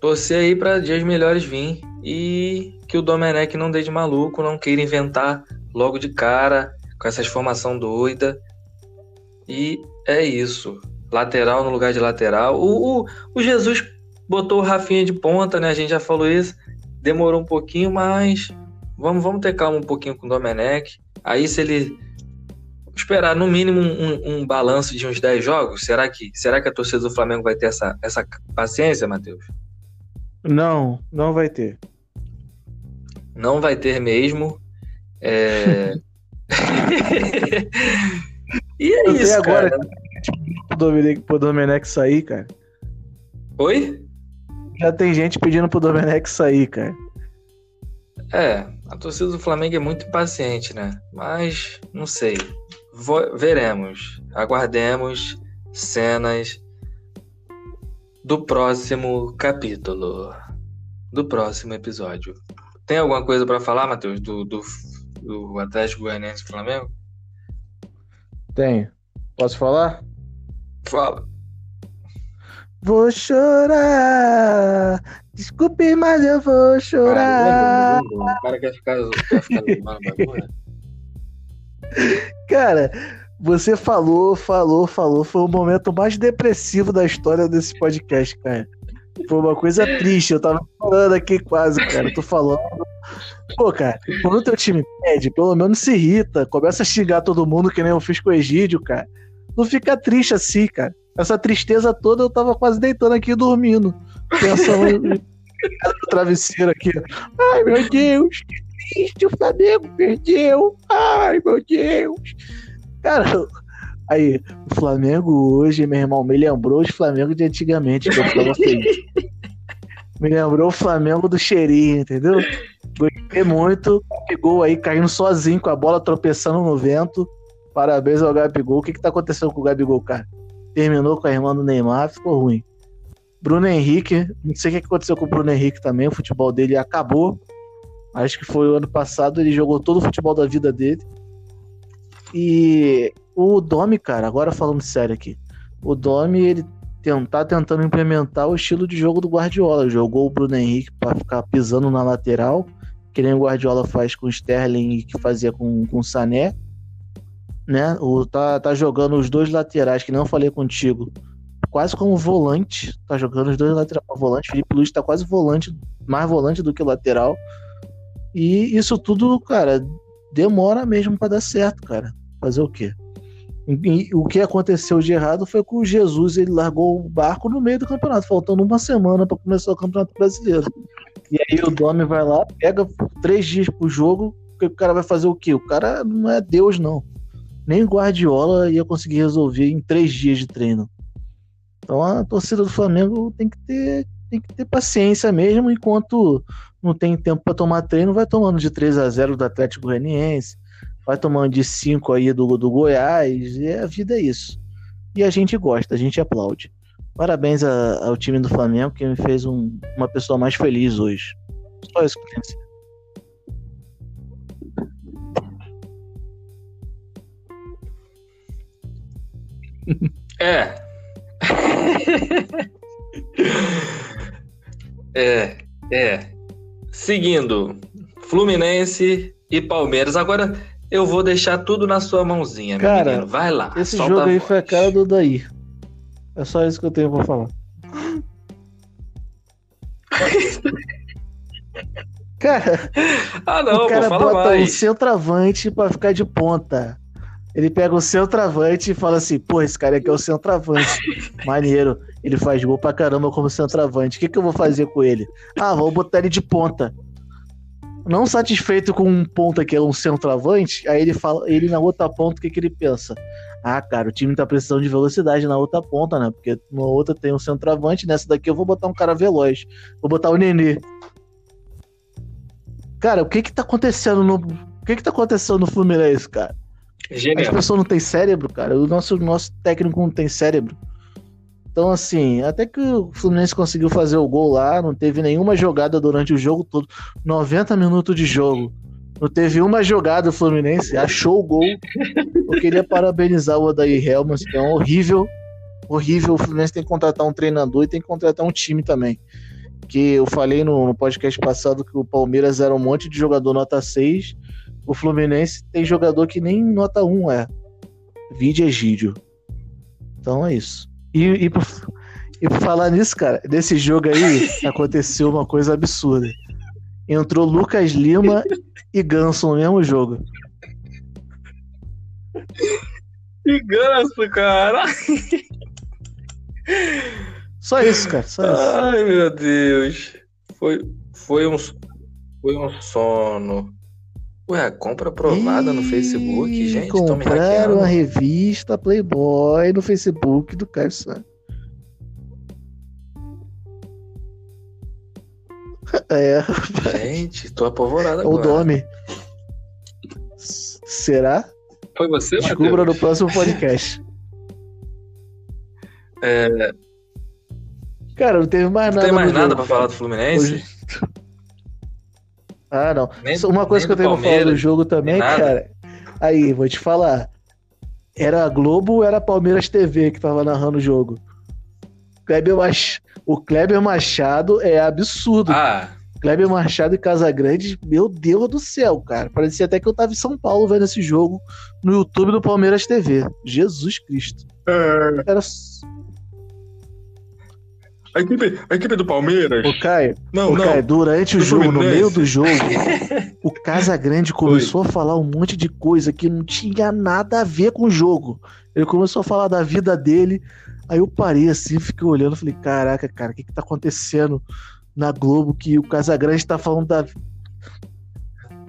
Speaker 1: Torcer aí pra dias melhores vir e que o Domenech não dê de maluco, não queira inventar logo de cara com essas formação doida. E é isso. Lateral no lugar de lateral. O, o, o Jesus botou o Rafinha de ponta, né? A gente já falou isso. Demorou um pouquinho, mas Vamos, vamos ter calma um pouquinho com o Domenech. Aí, se ele esperar no mínimo um, um, balanço de uns 10 jogos, será que, será que a torcida do Flamengo vai ter essa, essa paciência, Matheus?
Speaker 2: Não, não vai ter.
Speaker 1: Não vai ter mesmo. É... e é isso, agora, cara.
Speaker 2: Pro Domenech, pro Domenech sair, cara.
Speaker 1: Oi?
Speaker 2: Já tem gente pedindo pro Domenech sair, cara.
Speaker 1: É, a torcida do Flamengo é muito impaciente, né? Mas, não sei. Vo veremos. Aguardemos cenas do próximo capítulo. Do próximo episódio. Tem alguma coisa para falar, Matheus, do, do, do Atlético Goianiense Flamengo?
Speaker 2: Tenho. Posso falar?
Speaker 1: Fala.
Speaker 2: Vou chorar. Desculpe, mas eu vou chorar.
Speaker 1: o cara quer ficar, quer ficar
Speaker 2: Cara, você falou, falou, falou. Foi o momento mais depressivo da história desse podcast, cara. Foi uma coisa triste. Eu tava falando aqui quase, cara. Tô falando. Pô, cara, quando o teu time pede, pelo menos se irrita. Começa a xingar todo mundo, que nem eu fiz com o Egídio, cara. Não fica triste assim, cara. Essa tristeza toda eu tava quase deitando aqui dormindo. Pensando no travesseiro aqui. Ai, meu Deus, que triste, o Flamengo perdeu. Ai, meu Deus. Cara, aí, o Flamengo hoje, meu irmão, me lembrou os Flamengo de antigamente, que eu feliz. Me lembrou o Flamengo do cheirinho, entendeu? Gostei muito. Pegou aí caindo sozinho com a bola tropeçando no vento. Parabéns ao Gabigol. O que, que tá acontecendo com o Gabigol, cara? Terminou com a irmã do Neymar, ficou ruim. Bruno Henrique, não sei o que aconteceu com o Bruno Henrique também, o futebol dele acabou. Acho que foi o ano passado, ele jogou todo o futebol da vida dele. E o Domi, cara, agora falando sério aqui. O Domi, ele tá tentando implementar o estilo de jogo do Guardiola. Jogou o Bruno Henrique para ficar pisando na lateral, que nem o Guardiola faz com o Sterling e que fazia com, com o Sané né? O, tá, tá jogando os dois laterais, que não falei contigo, quase como volante. Tá jogando os dois laterais como volante. Felipe Luiz tá quase volante, mais volante do que lateral. E isso tudo, cara, demora mesmo para dar certo, cara. Fazer o quê? E, o que aconteceu de errado foi que o Jesus ele largou o barco no meio do campeonato, faltando uma semana para começar o Campeonato Brasileiro. E aí o Domi vai lá, pega três dias pro jogo, o cara vai fazer o quê? O cara não é Deus, não nem o Guardiola ia conseguir resolver em três dias de treino. Então a torcida do Flamengo tem que ter, tem que ter paciência mesmo, enquanto não tem tempo para tomar treino, vai tomando de 3 a 0 do Atlético Goianiense, vai tomando de 5 aí do, do Goiás, e a vida é isso. E a gente gosta, a gente aplaude. Parabéns a, ao time do Flamengo que me fez um, uma pessoa mais feliz hoje. Só isso que eu tenho
Speaker 1: É. é, é. Seguindo, Fluminense e Palmeiras. Agora eu vou deixar tudo na sua mãozinha, meu cara, menino. Vai lá.
Speaker 2: Esse jogo aí foi a cara do Daí. É só isso que eu tenho pra falar. cara,
Speaker 1: ah, não,
Speaker 2: o cara bota
Speaker 1: mais.
Speaker 2: um centroavante pra ficar de ponta. Ele pega o centroavante e fala assim: pô, esse cara aqui é o centroavante. Maneiro. Ele faz gol pra caramba como centroavante. O que, que eu vou fazer com ele? Ah, vou botar ele de ponta. Não satisfeito com um ponta que é um centroavante, aí ele fala, ele na outra ponta, o que, que ele pensa? Ah, cara, o time tá precisando de velocidade na outra ponta, né? Porque na outra tem um centroavante, nessa daqui eu vou botar um cara veloz. Vou botar o Nenê. Cara, o que que tá acontecendo no. O que que tá acontecendo no Fluminense, cara?
Speaker 1: Genial.
Speaker 2: As pessoas não têm cérebro, cara. O nosso, nosso técnico não tem cérebro. Então, assim, até que o Fluminense conseguiu fazer o gol lá, não teve nenhuma jogada durante o jogo todo. 90 minutos de jogo. Não teve uma jogada o Fluminense, achou o gol. Eu queria parabenizar o Odair Helmans, que é um horrível. Horrível. O Fluminense tem que contratar um treinador e tem que contratar um time também. Que eu falei no, no podcast passado que o Palmeiras era um monte de jogador nota 6 o Fluminense tem jogador que nem nota 1 é. Vídeo Egídio. Então é isso. E, e, por, e por falar nisso, cara, desse jogo aí aconteceu uma coisa absurda. Entrou Lucas Lima e Ganso no mesmo jogo.
Speaker 1: Que ganso, cara!
Speaker 2: Só isso, cara. Só isso.
Speaker 1: Ai, meu Deus. Foi, foi, um, foi um sono. Ué, compra aprovada no Facebook, gente.
Speaker 2: Compraram a revista Playboy no Facebook do Caio Santos. É,
Speaker 1: Gente, tô apavorado
Speaker 2: é o
Speaker 1: agora.
Speaker 2: Domi. Será?
Speaker 1: Foi você,
Speaker 2: Descubra no
Speaker 1: Matheus?
Speaker 2: próximo podcast.
Speaker 1: É,
Speaker 2: Cara, não teve mais
Speaker 1: não
Speaker 2: nada.
Speaker 1: tem mais
Speaker 2: no
Speaker 1: nada
Speaker 2: jogo,
Speaker 1: pra
Speaker 2: cara.
Speaker 1: falar do Fluminense?
Speaker 2: Hoje- Ah, não.
Speaker 1: Nem-
Speaker 2: Uma coisa que eu tenho pra falar do jogo também, cara. Aí, vou te falar. Era a Globo ou era a Palmeiras TV que tava narrando o jogo? Kleber Mach... O Kleber Machado é absurdo.
Speaker 1: Ah,
Speaker 2: Kleber Machado e Casagrande, meu Deus do céu, cara. Parecia até que eu tava em São Paulo vendo esse jogo no YouTube do Palmeiras TV. Jesus Cristo. Era.
Speaker 1: A equipe, a equipe do Palmeiras.
Speaker 2: Ô, Caio,
Speaker 1: Não,
Speaker 2: ô, Caio, durante o jogo, no meio do jogo, o Casagrande começou a falar um monte de coisa que não tinha nada a ver com o jogo. Ele começou a falar da vida dele. Aí eu parei assim, fiquei olhando, falei, caraca, cara, o que que tá acontecendo na Globo que o Casagrande tá falando da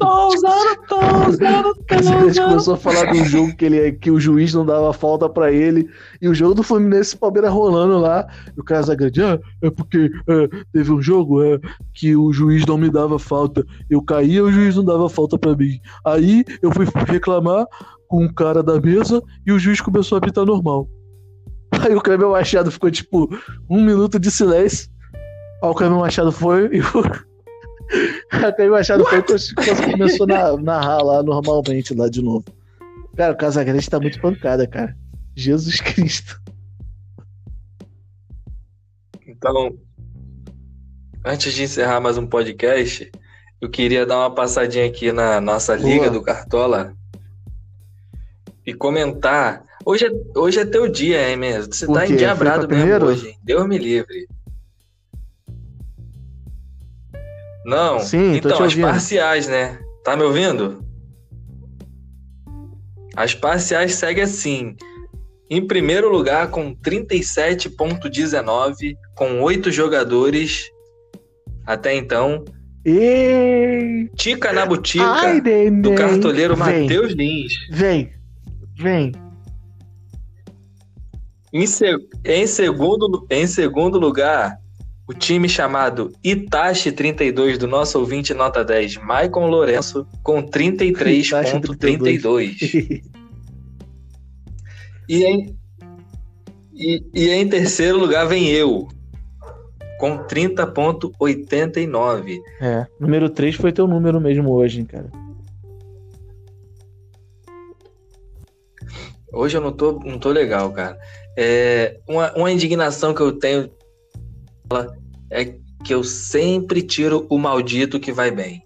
Speaker 1: Tô usando, tô usando,
Speaker 2: O Casagrande começou a falar do jogo que, ele, que o juiz não dava falta pra ele. E o jogo do Fluminense Palmeiras rolando lá. E o Casagrande, ah, é porque é, teve um jogo é, que o juiz não me dava falta. Eu caía, o juiz não dava falta pra mim. Aí eu fui reclamar com o cara da mesa e o juiz começou a apitar normal. Aí o Cleber Machado ficou tipo um minuto de silêncio. Aí o Cleber Machado foi e o. O Cleber Machado foi e começou a narrar lá normalmente lá de novo. Cara, o Casagrande tá muito pancada, cara. Jesus Cristo.
Speaker 1: Então, antes de encerrar mais um podcast, eu queria dar uma passadinha aqui na nossa
Speaker 2: Boa.
Speaker 1: Liga do Cartola e comentar. Hoje é, hoje é teu dia, hein, mesmo? Você
Speaker 2: O
Speaker 1: tá
Speaker 2: quê?
Speaker 1: endiabrado mesmo
Speaker 2: primeiro?
Speaker 1: hoje, hein? Deus me livre. Não,
Speaker 2: Sim,
Speaker 1: então, as parciais, né? Tá me ouvindo? As parciais seguem assim. Em primeiro lugar, com 37,19, com oito jogadores até então.
Speaker 2: E
Speaker 1: Tica na butica
Speaker 2: Ai,
Speaker 1: do cartoleiro Matheus Lins.
Speaker 2: Vem. Vem.
Speaker 1: Em, se- em segundo, em segundo lugar, o time chamado Itachi 32 do nosso ouvinte nota 10, Maicon Lourenço, com 33,32. E em, e, e em terceiro lugar vem eu, com 30,89.
Speaker 2: É, número 3 foi teu número mesmo hoje, hein, cara.
Speaker 1: Hoje eu não tô, não tô legal, cara. É, uma, uma indignação que eu tenho é que eu sempre tiro o maldito que vai bem.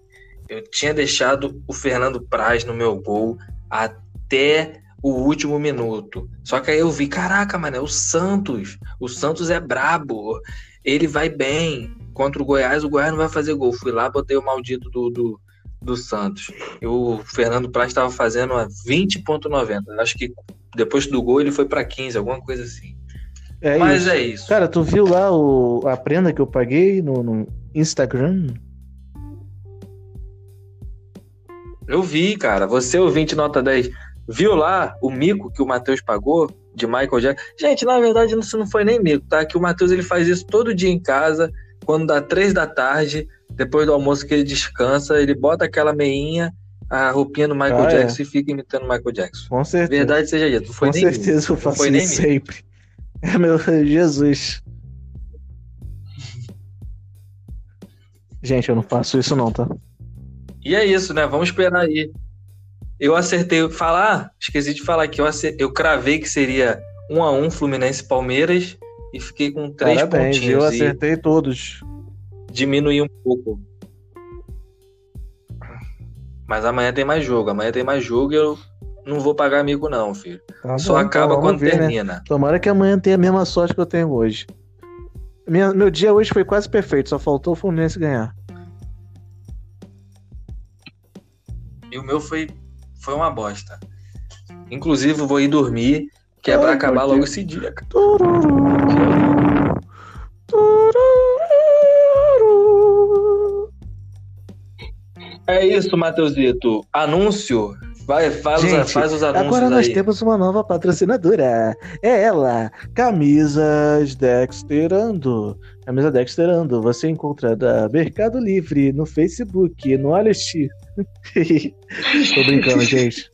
Speaker 1: Eu tinha deixado o Fernando Praz no meu gol até o último minuto. Só que aí eu vi, caraca, mano, é o Santos. O Santos é brabo. Ele vai bem. Contra o Goiás, o Goiás não vai fazer gol. Fui lá, botei o maldito do, do, do Santos. E o Fernando Praz estava fazendo a 20,90. Acho que depois do gol ele foi para 15, alguma coisa assim.
Speaker 2: É
Speaker 1: Mas
Speaker 2: isso.
Speaker 1: é isso.
Speaker 2: Cara, tu viu lá o, a prenda que eu paguei no, no Instagram?
Speaker 1: Eu vi, cara. Você, ouvinte nota 10, viu lá o mico que o Matheus pagou de Michael Jackson? Gente, na verdade, isso não foi nem mico, tá? Que o Matheus ele faz isso todo dia em casa, quando dá três da tarde, depois do almoço que ele descansa, ele bota aquela meinha, a roupinha do Michael
Speaker 2: Ah, é.
Speaker 1: Jackson e fica imitando o Michael Jackson.
Speaker 2: Com certeza.
Speaker 1: Verdade seja dita, não foi
Speaker 2: Com certeza
Speaker 1: mico.
Speaker 2: eu
Speaker 1: Não
Speaker 2: faço isso sempre. É meu Jesus. Gente, eu não faço isso não, tá?
Speaker 1: E é isso, né? Vamos esperar aí. Eu acertei. Falar, esqueci de falar que eu, acer- eu cravei que seria 1 a 1 Fluminense e Palmeiras e fiquei com três
Speaker 2: Parabéns,
Speaker 1: pontinhos.
Speaker 2: eu acertei todos.
Speaker 1: diminuí um pouco. Mas amanhã tem mais jogo. Amanhã tem mais jogo e eu não vou pagar amigo, não, filho.
Speaker 2: Tá
Speaker 1: Só
Speaker 2: bom,
Speaker 1: acaba
Speaker 2: então,
Speaker 1: quando
Speaker 2: ver, né?
Speaker 1: termina.
Speaker 2: Tomara que amanhã tenha a mesma sorte que eu tenho hoje. Minha- meu dia hoje foi quase perfeito, só faltou o Fluminense ganhar.
Speaker 1: meu foi, foi uma bosta. Inclusive, vou ir dormir, que é pra
Speaker 2: Ai,
Speaker 1: acabar logo esse dia.
Speaker 2: Tururu, tururu.
Speaker 1: É isso, Matheusito. Anúncio. Vai, faz, os,
Speaker 2: Gente,
Speaker 1: faz os anúncios
Speaker 2: Agora nós
Speaker 1: aí.
Speaker 2: temos uma nova patrocinadora. É ela, Camisas Dexterando. Camisa Dexterando, você encontra da Mercado Livre, no Facebook, no Alexi. Tô brincando, gente.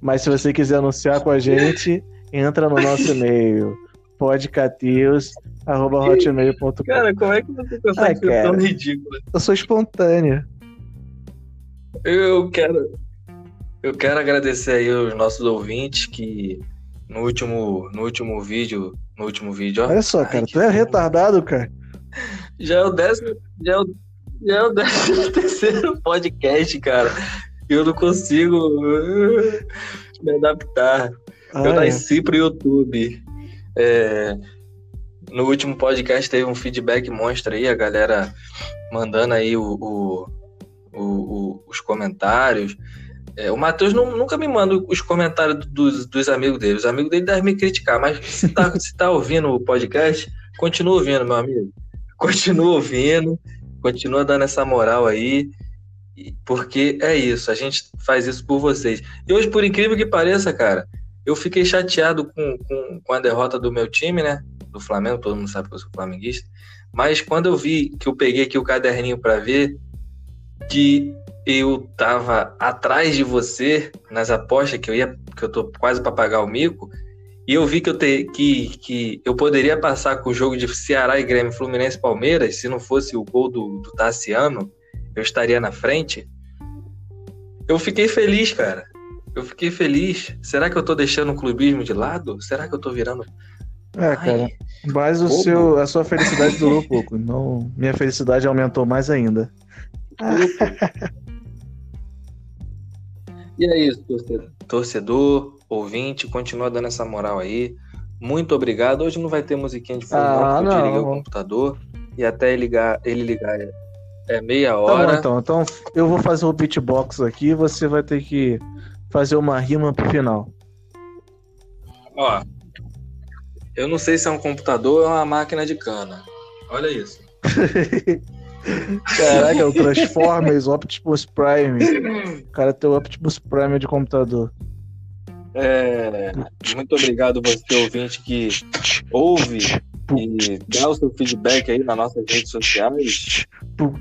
Speaker 2: Mas se você quiser anunciar com a gente, entra no nosso e-mail, podcateus.hotmail.com.
Speaker 1: Cara, como é que você consegue ser tão ridículo?
Speaker 2: Eu sou espontâneo.
Speaker 1: Eu quero. Eu quero agradecer aí os nossos ouvintes que no último, no último vídeo. No último vídeo, ó.
Speaker 2: Olha só,
Speaker 1: Ai,
Speaker 2: cara,
Speaker 1: que
Speaker 2: tu é retardado, cara.
Speaker 1: Já é o décimo. Já é o, já é o décimo terceiro podcast, cara. Eu não consigo me adaptar.
Speaker 2: Ah,
Speaker 1: Eu
Speaker 2: é.
Speaker 1: nasci pro YouTube. É, no último podcast teve um feedback monstro aí, a galera mandando aí o- o- o- os comentários. É, o Matheus nu- nunca me manda os comentários dos, dos amigos dele. Os amigos dele devem me criticar, mas se tá, se tá ouvindo o podcast, continua ouvindo, meu amigo. Continua ouvindo, continua dando essa moral aí. Porque é isso, a gente faz isso por vocês. E hoje, por incrível que pareça, cara, eu fiquei chateado com, com, com a derrota do meu time, né? Do Flamengo, todo mundo sabe que eu sou flamenguista. Mas quando eu vi que eu peguei aqui o caderninho para ver que eu tava atrás de você nas apostas que eu ia, que eu tô quase para pagar o mico, e eu vi que eu te, que, que eu poderia passar com o jogo de Ceará e Grêmio, Fluminense e Palmeiras, se não fosse o gol do, do Tassiano, eu estaria na frente. Eu fiquei feliz, cara. Eu fiquei feliz. Será que eu tô deixando o clubismo de lado? Será que eu tô virando.
Speaker 2: É, cara. Mas o seu, a sua felicidade durou pouco. Não, minha felicidade aumentou mais ainda.
Speaker 1: E é isso, torcedor. Torcedor, ouvinte, continua dando essa moral aí. Muito obrigado. Hoje não vai ter musiquinha de fundo,
Speaker 2: Ah,
Speaker 1: não, porque eu desliguei o computador. E até ele ligar, ele ligar é- meia
Speaker 2: Tá bom,
Speaker 1: hora.
Speaker 2: então. Então eu vou fazer o beatbox aqui e você vai ter que fazer uma rima pro final.
Speaker 1: Ó, eu não sei se é um computador ou é uma máquina de cana. Olha isso.
Speaker 2: Caraca, é o Transformers Optimus Prime. O cara tem o Optimus Prime de computador.
Speaker 1: É, muito obrigado você, ouvinte, que ouve e dá o seu feedback aí nas nossas redes sociais.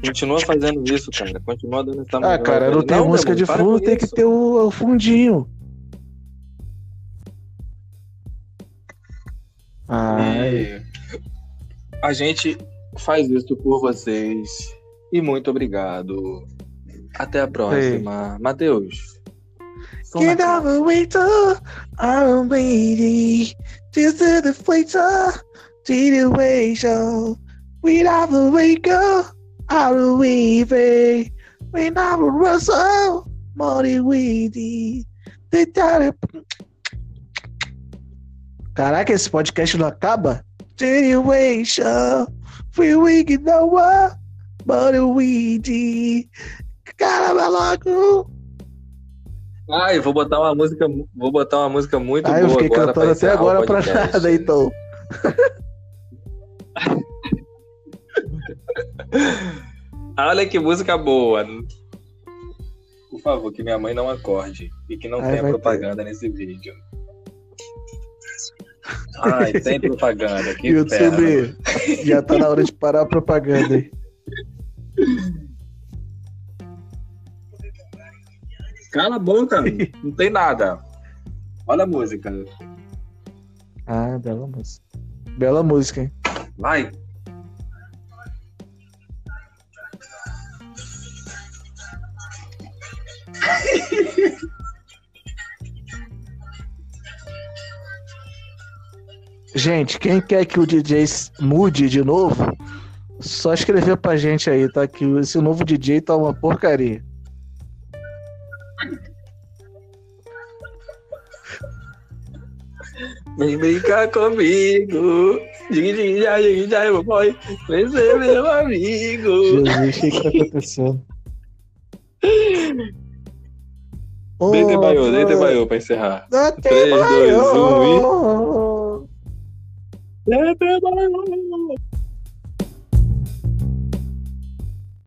Speaker 1: Continua fazendo isso, cara. Continua dando essa
Speaker 2: Ah, cara, não tem música de fundo, tem que ter o, o fundinho. Ai,
Speaker 1: E a gente faz isso por vocês. E muito obrigado. Até a próxima. Matheus.
Speaker 2: Get waiter, I'm waiting. Just to the waiter, show. We have a waker, I'm waving. We have a Russell, Molly Weedy. Caraca, esse podcast não acaba? Generation, no one, Molly Weedy. Caramba, louco!
Speaker 1: Ai, vou botar uma música, vou botar uma música muito
Speaker 2: Ah, eu
Speaker 1: boa
Speaker 2: fiquei
Speaker 1: agora
Speaker 2: cantando até agora pra nada, então.
Speaker 1: Olha que música boa. Por favor, que minha mãe não acorde e que não
Speaker 2: Ai,
Speaker 1: tenha propaganda nesse vídeo. Ai, tem propaganda. Que inferno.
Speaker 2: YouTube, já tá na hora de parar a propaganda aí.
Speaker 1: Cala a boca, não tem nada. Olha a música.
Speaker 2: Ah, bela música. Bela música, hein?
Speaker 1: Vai.
Speaker 2: Gente, quem quer que o DJ mude de novo, só escrever pra gente aí, tá? Que esse novo DJ tá uma porcaria.
Speaker 1: Vem brincar comigo. Dig, dig, já, dig, já, meu boy. Vem ser meu amigo.
Speaker 2: Jesus, o que que tá acontecendo? Um,
Speaker 1: Deite baiô, deite
Speaker 2: dois-
Speaker 1: baiô pra encerrar.
Speaker 2: Deite
Speaker 1: Três, dois,
Speaker 2: baiô.
Speaker 1: Um Deite baiô.